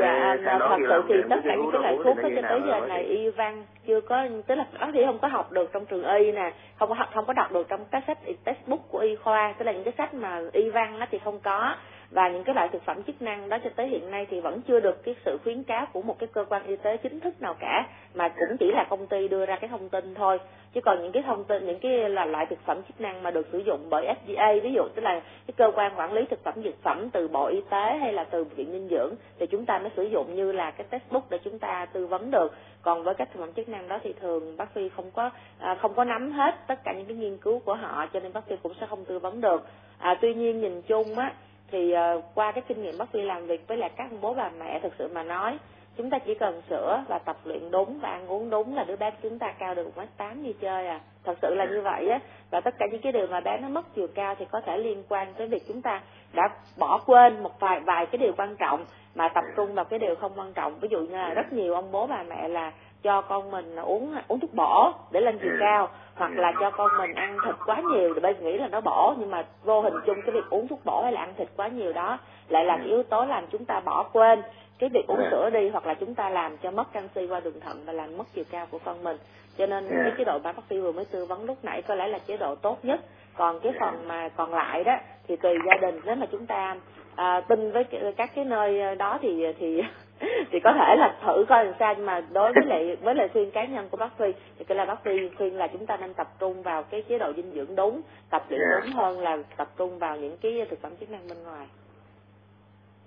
dạ à, thật sự thì tất cả những cái loại thuốc đó cho tới giờ này y văn chưa có tức là bác sĩ không có học được trong trường y nè không có không có đọc được trong các sách textbook của y khoa tức là những cái sách mà y văn đó thì không có và những cái loại thực phẩm chức năng đó cho tới hiện nay thì vẫn chưa được cái sự khuyến cáo của một cái cơ quan y tế chính thức nào cả mà cũng chỉ là công ty đưa ra cái thông tin thôi. Chứ còn những cái thông tin những cái là loại thực phẩm chức năng mà được sử dụng bởi FDA ví dụ tức là cái cơ quan quản lý thực phẩm dược phẩm từ bộ y tế hay là từ viện dinh dưỡng thì chúng ta mới sử dụng như là cái textbook để chúng ta tư vấn được. Còn với các thực phẩm chức năng đó thì thường bác sĩ không có à, không có nắm hết tất cả những cái nghiên cứu của họ cho nên bác sĩ cũng sẽ không tư vấn được. À, tuy nhiên nhìn chung á thì uh, qua cái kinh nghiệm bác sĩ làm việc với lại các bố bà mẹ thực sự mà nói chúng ta chỉ cần sữa và tập luyện đúng và ăn uống đúng là đứa bé chúng ta cao được một mét tám như chơi à. Thật sự là như vậy á. Và tất cả những cái điều mà bé nó mất chiều cao thì có thể liên quan tới việc chúng ta đã bỏ quên một vài vài cái điều quan trọng mà tập trung vào cái điều không quan trọng. Ví dụ như là rất nhiều ông bố bà mẹ là cho con mình uống uống thuốc bổ để lên chiều cao hoặc là cho con mình ăn thịt quá nhiều thì bây nghĩ là nó bổ nhưng mà vô hình chung cái việc uống thuốc bổ hay là ăn thịt quá nhiều đó lại là yếu tố làm chúng ta bỏ quên. Cái việc uống sữa đi hoặc là chúng ta làm cho mất canxi qua đường thận và làm mất chiều cao của con mình. Cho nên cái chế độ mà bác sĩ vừa mới tư vấn lúc nãy có lẽ là chế độ tốt nhất. Còn cái phần mà còn lại đó thì tùy gia đình. Nếu mà chúng ta à, tin với các cái nơi đó thì thì (laughs) thì có thể là thử coi làm sao nhưng mà đối với lại với lời khuyên cá nhân của bác Phi thì cái là bác Phi khuyên là chúng ta nên tập trung vào cái chế độ dinh dưỡng đúng tập luyện yeah. đúng hơn là tập trung vào những cái thực phẩm chức năng bên ngoài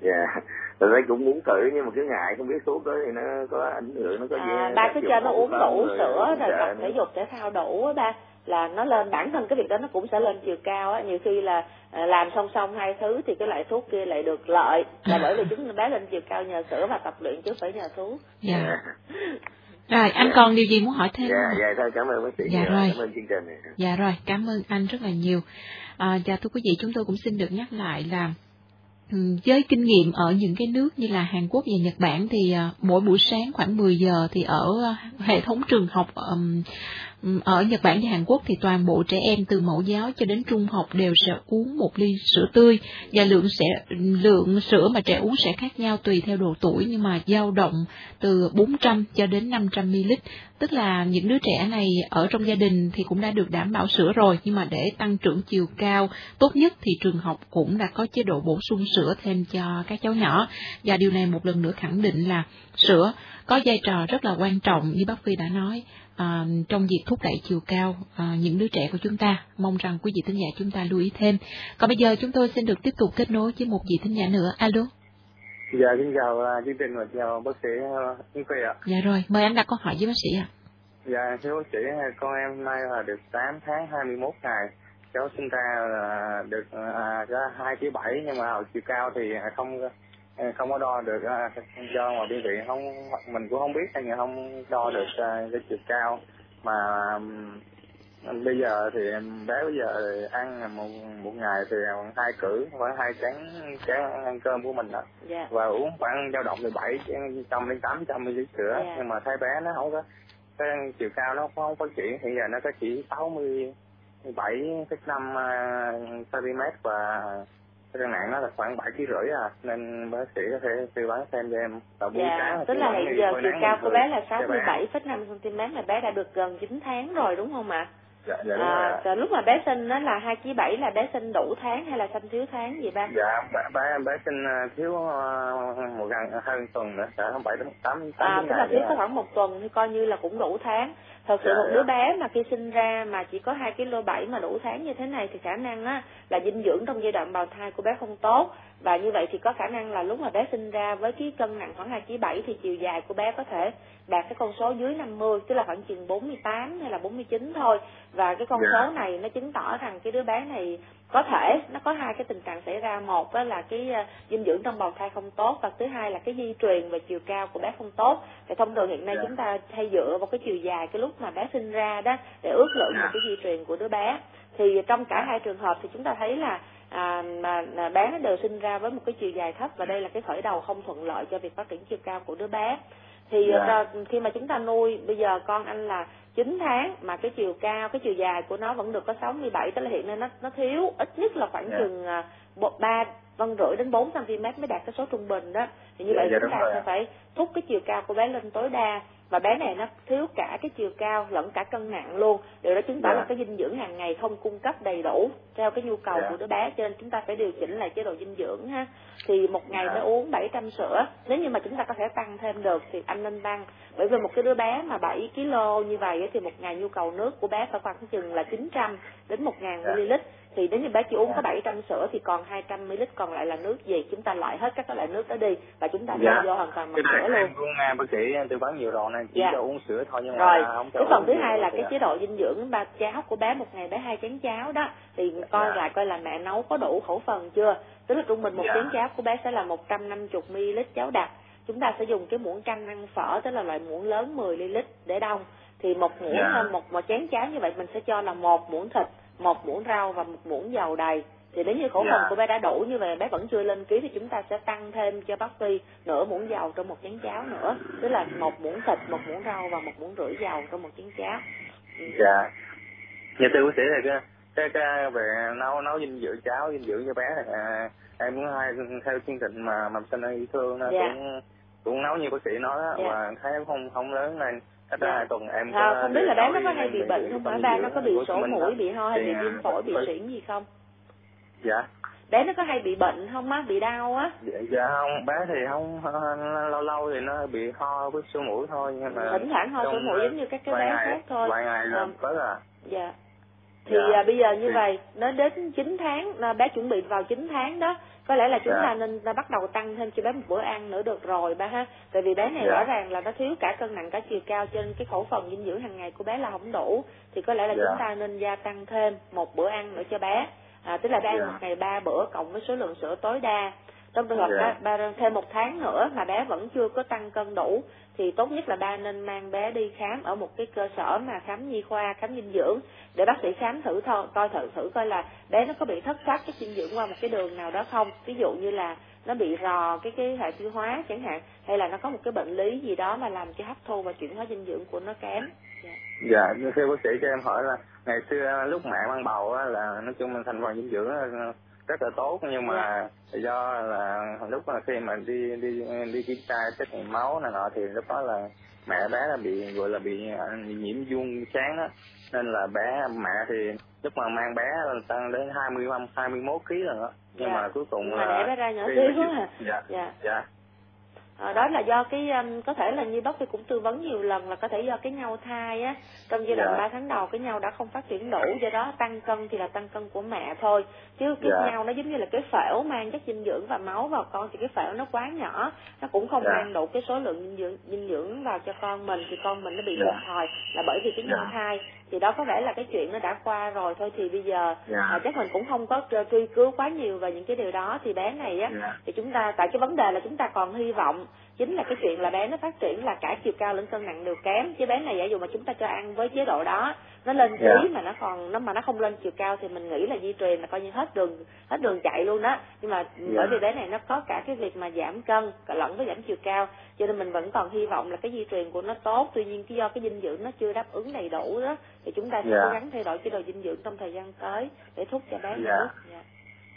dạ yeah. tôi cũng muốn thử nhưng mà cứ ngại không biết thuốc đó thì nó có ảnh hưởng nó có gì à, ba cứ cho nó uống đủ sữa rồi tập thể dục thể thao đủ á ba là nó lên bản thân cái việc đó nó cũng sẽ lên chiều cao á nhiều khi là à, làm song song hai thứ thì cái loại thuốc kia lại được lợi là bởi vì chúng bé lên chiều cao nhờ sữa và tập luyện chứ phải nhờ thuốc dạ yeah. Rồi, anh dạ. còn điều gì muốn hỏi thêm dạ, không? Dạ, thôi, cảm ơn bác sĩ. Dạ rồi. Cảm ơn chương trình này. Dạ rồi, cảm ơn anh rất là nhiều. À, dạ thưa quý vị, chúng tôi cũng xin được nhắc lại là với kinh nghiệm ở những cái nước như là Hàn Quốc và Nhật Bản thì uh, mỗi buổi sáng khoảng 10 giờ thì ở uh, hệ thống trường học um, ở Nhật Bản và Hàn Quốc thì toàn bộ trẻ em từ mẫu giáo cho đến trung học đều sẽ uống một ly sữa tươi và lượng sẽ, lượng sữa mà trẻ uống sẽ khác nhau tùy theo độ tuổi, nhưng mà dao động từ 400 cho đến 500 ml. Tức là những đứa trẻ này ở trong gia đình thì cũng đã được đảm bảo sữa rồi, nhưng mà để tăng trưởng chiều cao tốt nhất thì trường học cũng đã có chế độ bổ sung sữa thêm cho các cháu nhỏ. Và điều này một lần nữa khẳng định là sữa có vai trò rất là quan trọng như bác Phi đã nói à, trong việc thúc đẩy chiều cao à, những đứa trẻ của chúng ta. Mong rằng quý vị thính giả chúng ta lưu ý thêm. Còn bây giờ chúng tôi xin được tiếp tục kết nối với một vị thính giả nữa. Alo. Dạ, xin chào uh, chương trình và chào bác sĩ uh, Yến Phi ạ. Dạ rồi, mời anh đặt câu hỏi với bác sĩ ạ. Dạ, thưa bác sĩ, con em nay là được 8 tháng 21 ngày. Cháu sinh ra là được có 2 kg 7 nhưng mà chiều cao thì không không có đo được do mà biên viện không mình cũng không biết hay là không đo được cái chiều cao mà bây giờ thì bé bây giờ ăn một một ngày thì hai cử khoảng hai chén chén ăn cơm của mình đó yeah. và uống khoảng dao động từ bảy trăm đến tám trăm ml sữa yeah. nhưng mà thấy bé nó không có cái chiều cao nó không phát triển hiện giờ nó có chỉ sáu mươi bảy năm cm và cân nặng nó là khoảng bảy kg rưỡi à. Nên bác sĩ có thể tư vấn xem cho em. Vào buổi dạ, sáng tức là hiện giờ chiều cao của bé là sáu mươi bảy phẩy năm cm là bé đã được gần 9 tháng rồi đúng không ạ dạ dạ à, rồi lúc mà bé sinh nó là hai ký bảy là bé sinh đủ tháng hay là sinh thiếu tháng gì ba? Dạ bé bé, bé sinh à, thiếu uh, một gần hơn tuần nữa sẽ bảy đến tám à tức là thiếu có khoảng một tuần thì coi như là cũng đủ tháng. Thật sự dạ, một đứa dạ. bé mà khi sinh ra mà chỉ có hai kg bảy mà đủ tháng như thế này thì khả năng á là dinh dưỡng trong giai đoạn bào thai của bé không tốt và như vậy thì có khả năng là lúc mà bé sinh ra với cái cân nặng khoảng hai kg bảy thì chiều dài của bé có thể đạt cái con số dưới 50 tức là khoảng chừng 48 hay là 49 thôi và cái con. Dạ. số này nó chứng tỏ rằng cái đứa bé này có thể nó có hai cái tình trạng xảy ra một là cái uh, dinh dưỡng trong bào thai không tốt và thứ hai là cái di truyền và chiều cao của bé không tốt thì thông thường hiện nay. Dạ. chúng ta hay dựa vào cái chiều dài cái lúc mà bé sinh ra đó để ước lượng yeah. một cái di truyền của đứa bé thì trong cả hai trường hợp thì chúng ta thấy là à, mà bé đều sinh ra với một cái chiều dài thấp và đây là cái khởi đầu không thuận lợi cho việc phát triển chiều cao của đứa bé thì yeah. Dạ. khi mà chúng ta nuôi bây giờ con anh là 9 tháng mà cái chiều cao cái chiều dài của nó vẫn được có 67 tức là hiện nay nó nó thiếu ít nhất là khoảng yeah. Dạ. chừng uh, ba vân rưỡi đến 4 cm mới đạt cái số trung bình đó thì như yeah, vậy yeah, chúng ta sẽ phải thúc cái chiều cao của bé lên tối đa và bé này nó thiếu cả cái chiều cao lẫn cả cân nặng luôn điều đó chứng tỏ yeah. là dạ. cái dinh dưỡng hàng ngày không cung cấp đầy đủ theo cái nhu cầu yeah. của đứa bé cho nên chúng ta phải điều chỉnh lại chế độ dinh dưỡng ha thì một ngày yeah. nó uống 700 sữa nếu như mà chúng ta có thể tăng thêm được thì anh nên tăng bởi vì một cái đứa bé mà 7 kg như vậy thì một ngày nhu cầu nước của bé phải khoảng chừng là 900 đến 1000 ml thì nếu như bé chỉ uống có 700 sữa thì còn 200 ml còn lại là nước gì chúng ta loại hết các loại nước đó đi và chúng ta dạ. vô hoàn toàn bằng sữa luôn. Cũng nghe bác sĩ tư vấn nhiều rồi nên chỉ dạ. cho uống sữa thôi nhưng rồi. mà không cho cái phần thứ hai là cái chế độ dinh dưỡng ba cháo của bé một ngày bé hai chén cháo đó thì coi dạ. lại coi là mẹ nấu có đủ khẩu phần chưa tức là trung bình một dạ. chén cháo của bé sẽ là 150 ml cháo đặc chúng ta sẽ dùng cái muỗng canh ăn phở tức là loại muỗng lớn 10 ml để đông thì một muỗng yeah. một một chén cháo như vậy mình sẽ cho là một muỗng thịt một muỗng rau và một muỗng dầu đầy thì nếu như khẩu yeah. phần của bé đã đủ như vậy bé vẫn chưa lên ký thì chúng ta sẽ tăng thêm cho bác Phi nửa muỗng dầu trong một chén cháo nữa tức là một muỗng thịt một muỗng rau và một muỗng rưỡi dầu trong một chén cháo ừ. dạ dạ thưa bác sĩ là cái cái, cái về nấu nấu dinh dưỡng cháo dinh dưỡng cho bé thì à, em cũng hay theo chương trình mà mầm sinh yêu thương nó dạ. cũng cũng nấu như bác sĩ nói đó dạ. mà thấy không không lớn nên cách dạ. hai tuần em à, không biết là bé nó có hay bị bệnh không hả? ba nó có bị sổ mũi bị ho hay bị viêm phổi bị suyễn gì không? Dạ. Bé nó có hay bị bệnh không á? Bị đau á? Dạ, dạ không. Bé thì không lâu lâu thì nó bị ho với sổ mũi thôi nhưng mà thỉnh thoảng ho sổ mũi giống như các cái bé khác thôi. vài ngày là có à. Dạ. Thì dạ. à, bây giờ như thì... vậy nó đến 9 tháng à, bé chuẩn bị vào 9 tháng đó có lẽ là chúng dạ. ta nên ta bắt đầu tăng thêm cho bé một bữa ăn nữa được rồi ba ha tại vì bé này dạ. rõ ràng là nó thiếu cả cân nặng cả chiều cao trên cái khẩu phần dinh dưỡng hàng ngày của bé là không đủ thì có lẽ là dạ. chúng ta nên gia tăng thêm một bữa ăn nữa cho bé à, tức là bé ăn dạ. một ngày ba bữa cộng với số lượng sữa tối đa trong trường hợp yeah. ba, ba thêm một tháng nữa mà bé vẫn chưa có tăng cân đủ thì tốt nhất là ba nên mang bé đi khám ở một cái cơ sở mà khám nhi khoa khám dinh dưỡng để bác sĩ khám thử thôi coi thử thử coi là bé nó có bị thất thoát cái dinh dưỡng qua một cái đường nào đó không. Ví dụ như là nó bị rò cái cái hệ tiêu hóa chẳng hạn hay là nó có một cái bệnh lý gì đó mà làm cho hấp thu và chuyển hóa dinh dưỡng của nó kém. Dạ, dạ thưa bác sĩ cho em hỏi là ngày xưa lúc mẹ mang bầu á là nói chung mình thành phần dinh dưỡng rất là tốt nhưng mà. Dạ. do là lúc mà khi mà đi đi đi kiểm tra xét nghiệm máu này nọ thì lúc đó là mẹ bé là bị gọi là bị à, nhiễm vuông sáng đó nên là bé mẹ thì lúc mà mang bé là tăng đến hai mươi hai mươi mốt ký rồi đó nhưng. Dạ. mà cuối cùng là đẻ bé ra nhỏ xíu à dạ dạ dạ à, đó là do cái um, có thể là như bác sĩ cũng tư vấn nhiều lần là có thể do cái nhau thai á trong giai đoạn dạ. 3 tháng đầu cái nhau đã không phát triển đủ do đó tăng cân thì là tăng cân của mẹ thôi chứ cái dạ. nhau nó giống như là cái phễu mang chất dinh dưỡng và máu vào con thì cái phễu nó quá nhỏ nó cũng không dạ. mang đủ cái số lượng dinh dưỡng dinh dưỡng vào cho con mình thì con mình nó bị dạ. hụt hòi là bởi vì cái nhau dạ. thai thì đó có vẻ là cái chuyện nó đã qua rồi thôi thì bây giờ yeah. à, chắc mình cũng không có truy cứu quá nhiều về những cái điều đó thì bé này á yeah. thì chúng ta tại cái vấn đề là chúng ta còn hy vọng chính là cái chuyện là bé nó phát triển là cả chiều cao lẫn cân nặng đều kém chứ bé này giả dụ mà chúng ta cho ăn với chế độ đó nó lên ký yeah. mà nó còn nó mà nó không lên chiều cao thì mình nghĩ là di truyền là coi như hết đường hết đường chạy luôn đó nhưng mà yeah. bởi vì bé này nó có cả cái việc mà giảm cân lẫn với giảm chiều cao cho nên mình vẫn còn hy vọng là cái di truyền của nó tốt tuy nhiên cái do cái dinh dưỡng nó chưa đáp ứng đầy đủ đó thì chúng ta sẽ yeah. cố gắng thay đổi chế độ dinh dưỡng trong thời gian tới để thúc cho bé yeah. nước dạ.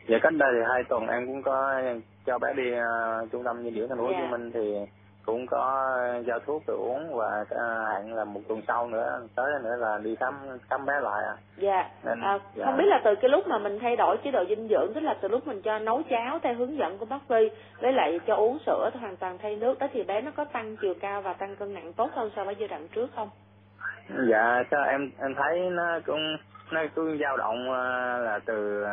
Dạ cách đây thì hai tuần em cũng có cho bé đi uh, trung tâm dinh dưỡng thành phố Hồ Chí Minh thì cũng có giao thuốc để uống và hẹn là một tuần sau nữa tới nữa là đi khám khám bé lại à. Dạ. Nên, à, dạ. Không biết là từ cái lúc mà mình thay đổi chế độ dinh dưỡng tức là từ lúc mình cho nấu cháo theo hướng dẫn của bác Phi với lại cho uống sữa hoàn toàn thay nước đó thì bé nó có tăng chiều cao và tăng cân nặng tốt hơn so với giai đoạn trước không? Dạ, cho em em thấy nó cũng nó cũng dao động ờ, là từ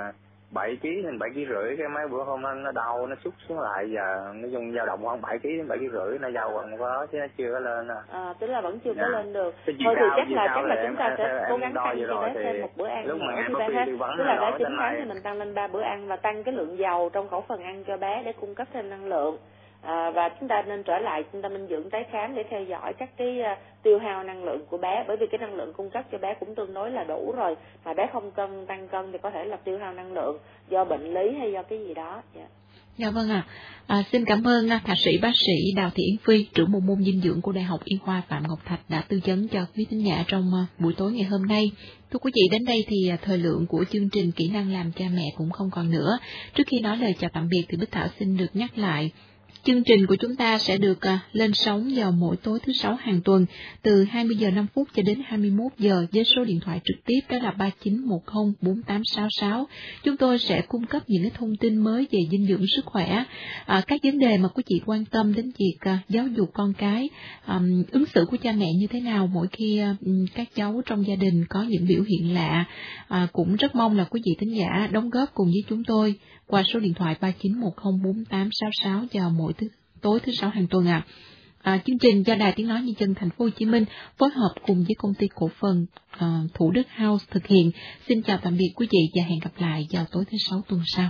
7 kg đến 7 kg rưỡi cái mấy bữa hôm nó, nó đau nó xúc xuống lại giờ nó dùng dao động khoảng 7 kg đến 7 kg rưỡi nó dao quần có chứ nó chưa có lên à. à tức là vẫn chưa dạ. có lên được thôi thì chắc là chắc là chúng ta sẽ cố gắng tăng cho bé thêm một bữa ăn lúc nữa khi bé hết tức là bé 9 tháng thì mình tăng lên ba bữa ăn và tăng cái lượng dầu trong khẩu phần ăn cho bé để cung cấp thêm năng lượng à, và chúng ta nên trở lại trung tâm dinh dưỡng tái khám để theo dõi các cái uh, tiêu hao năng lượng của bé bởi vì cái năng lượng cung cấp cho bé cũng tương đối là đủ rồi mà bé không cân tăng cân thì có thể là tiêu hao năng lượng do bệnh lý hay do cái gì đó yeah. Dạ vâng ạ. À. À, xin cảm ơn à, thạc sĩ bác sĩ Đào Thị Yến Phi, trưởng bộ môn dinh dưỡng của Đại học Y khoa Phạm Ngọc Thạch đã tư vấn cho quý thính giả trong à, buổi tối ngày hôm nay. Thưa quý vị, đến đây thì à, thời lượng của chương trình kỹ năng làm cha mẹ cũng không còn nữa. Trước khi nói lời chào tạm biệt thì Bích Thảo xin được nhắc lại Chương trình của chúng ta sẽ được à, lên sóng vào mỗi tối thứ sáu hàng tuần từ 20 giờ 5 phút cho đến 21 giờ với số điện thoại trực tiếp đó là 39104866. Chúng tôi sẽ cung cấp những cái thông tin mới về dinh dưỡng sức khỏe, à, các vấn đề mà quý chị quan tâm đến việc à, giáo dục con cái, ứng xử của cha mẹ như thế nào mỗi khi các cháu trong gia đình có những biểu hiện lạ. Cũng rất mong là quý vị thính giả đóng góp cùng với chúng tôi qua số điện thoại 39104866 vào mỗi thứ, tối thứ sáu hàng tuần ạ. À. À, chương trình do Đài Tiếng Nói Nhân dân Thành phố Hồ Chí Minh phối hợp cùng với công ty cổ phần uh, Thủ Đức House thực hiện. Xin chào tạm biệt quý vị và hẹn gặp lại vào tối thứ sáu tuần sau.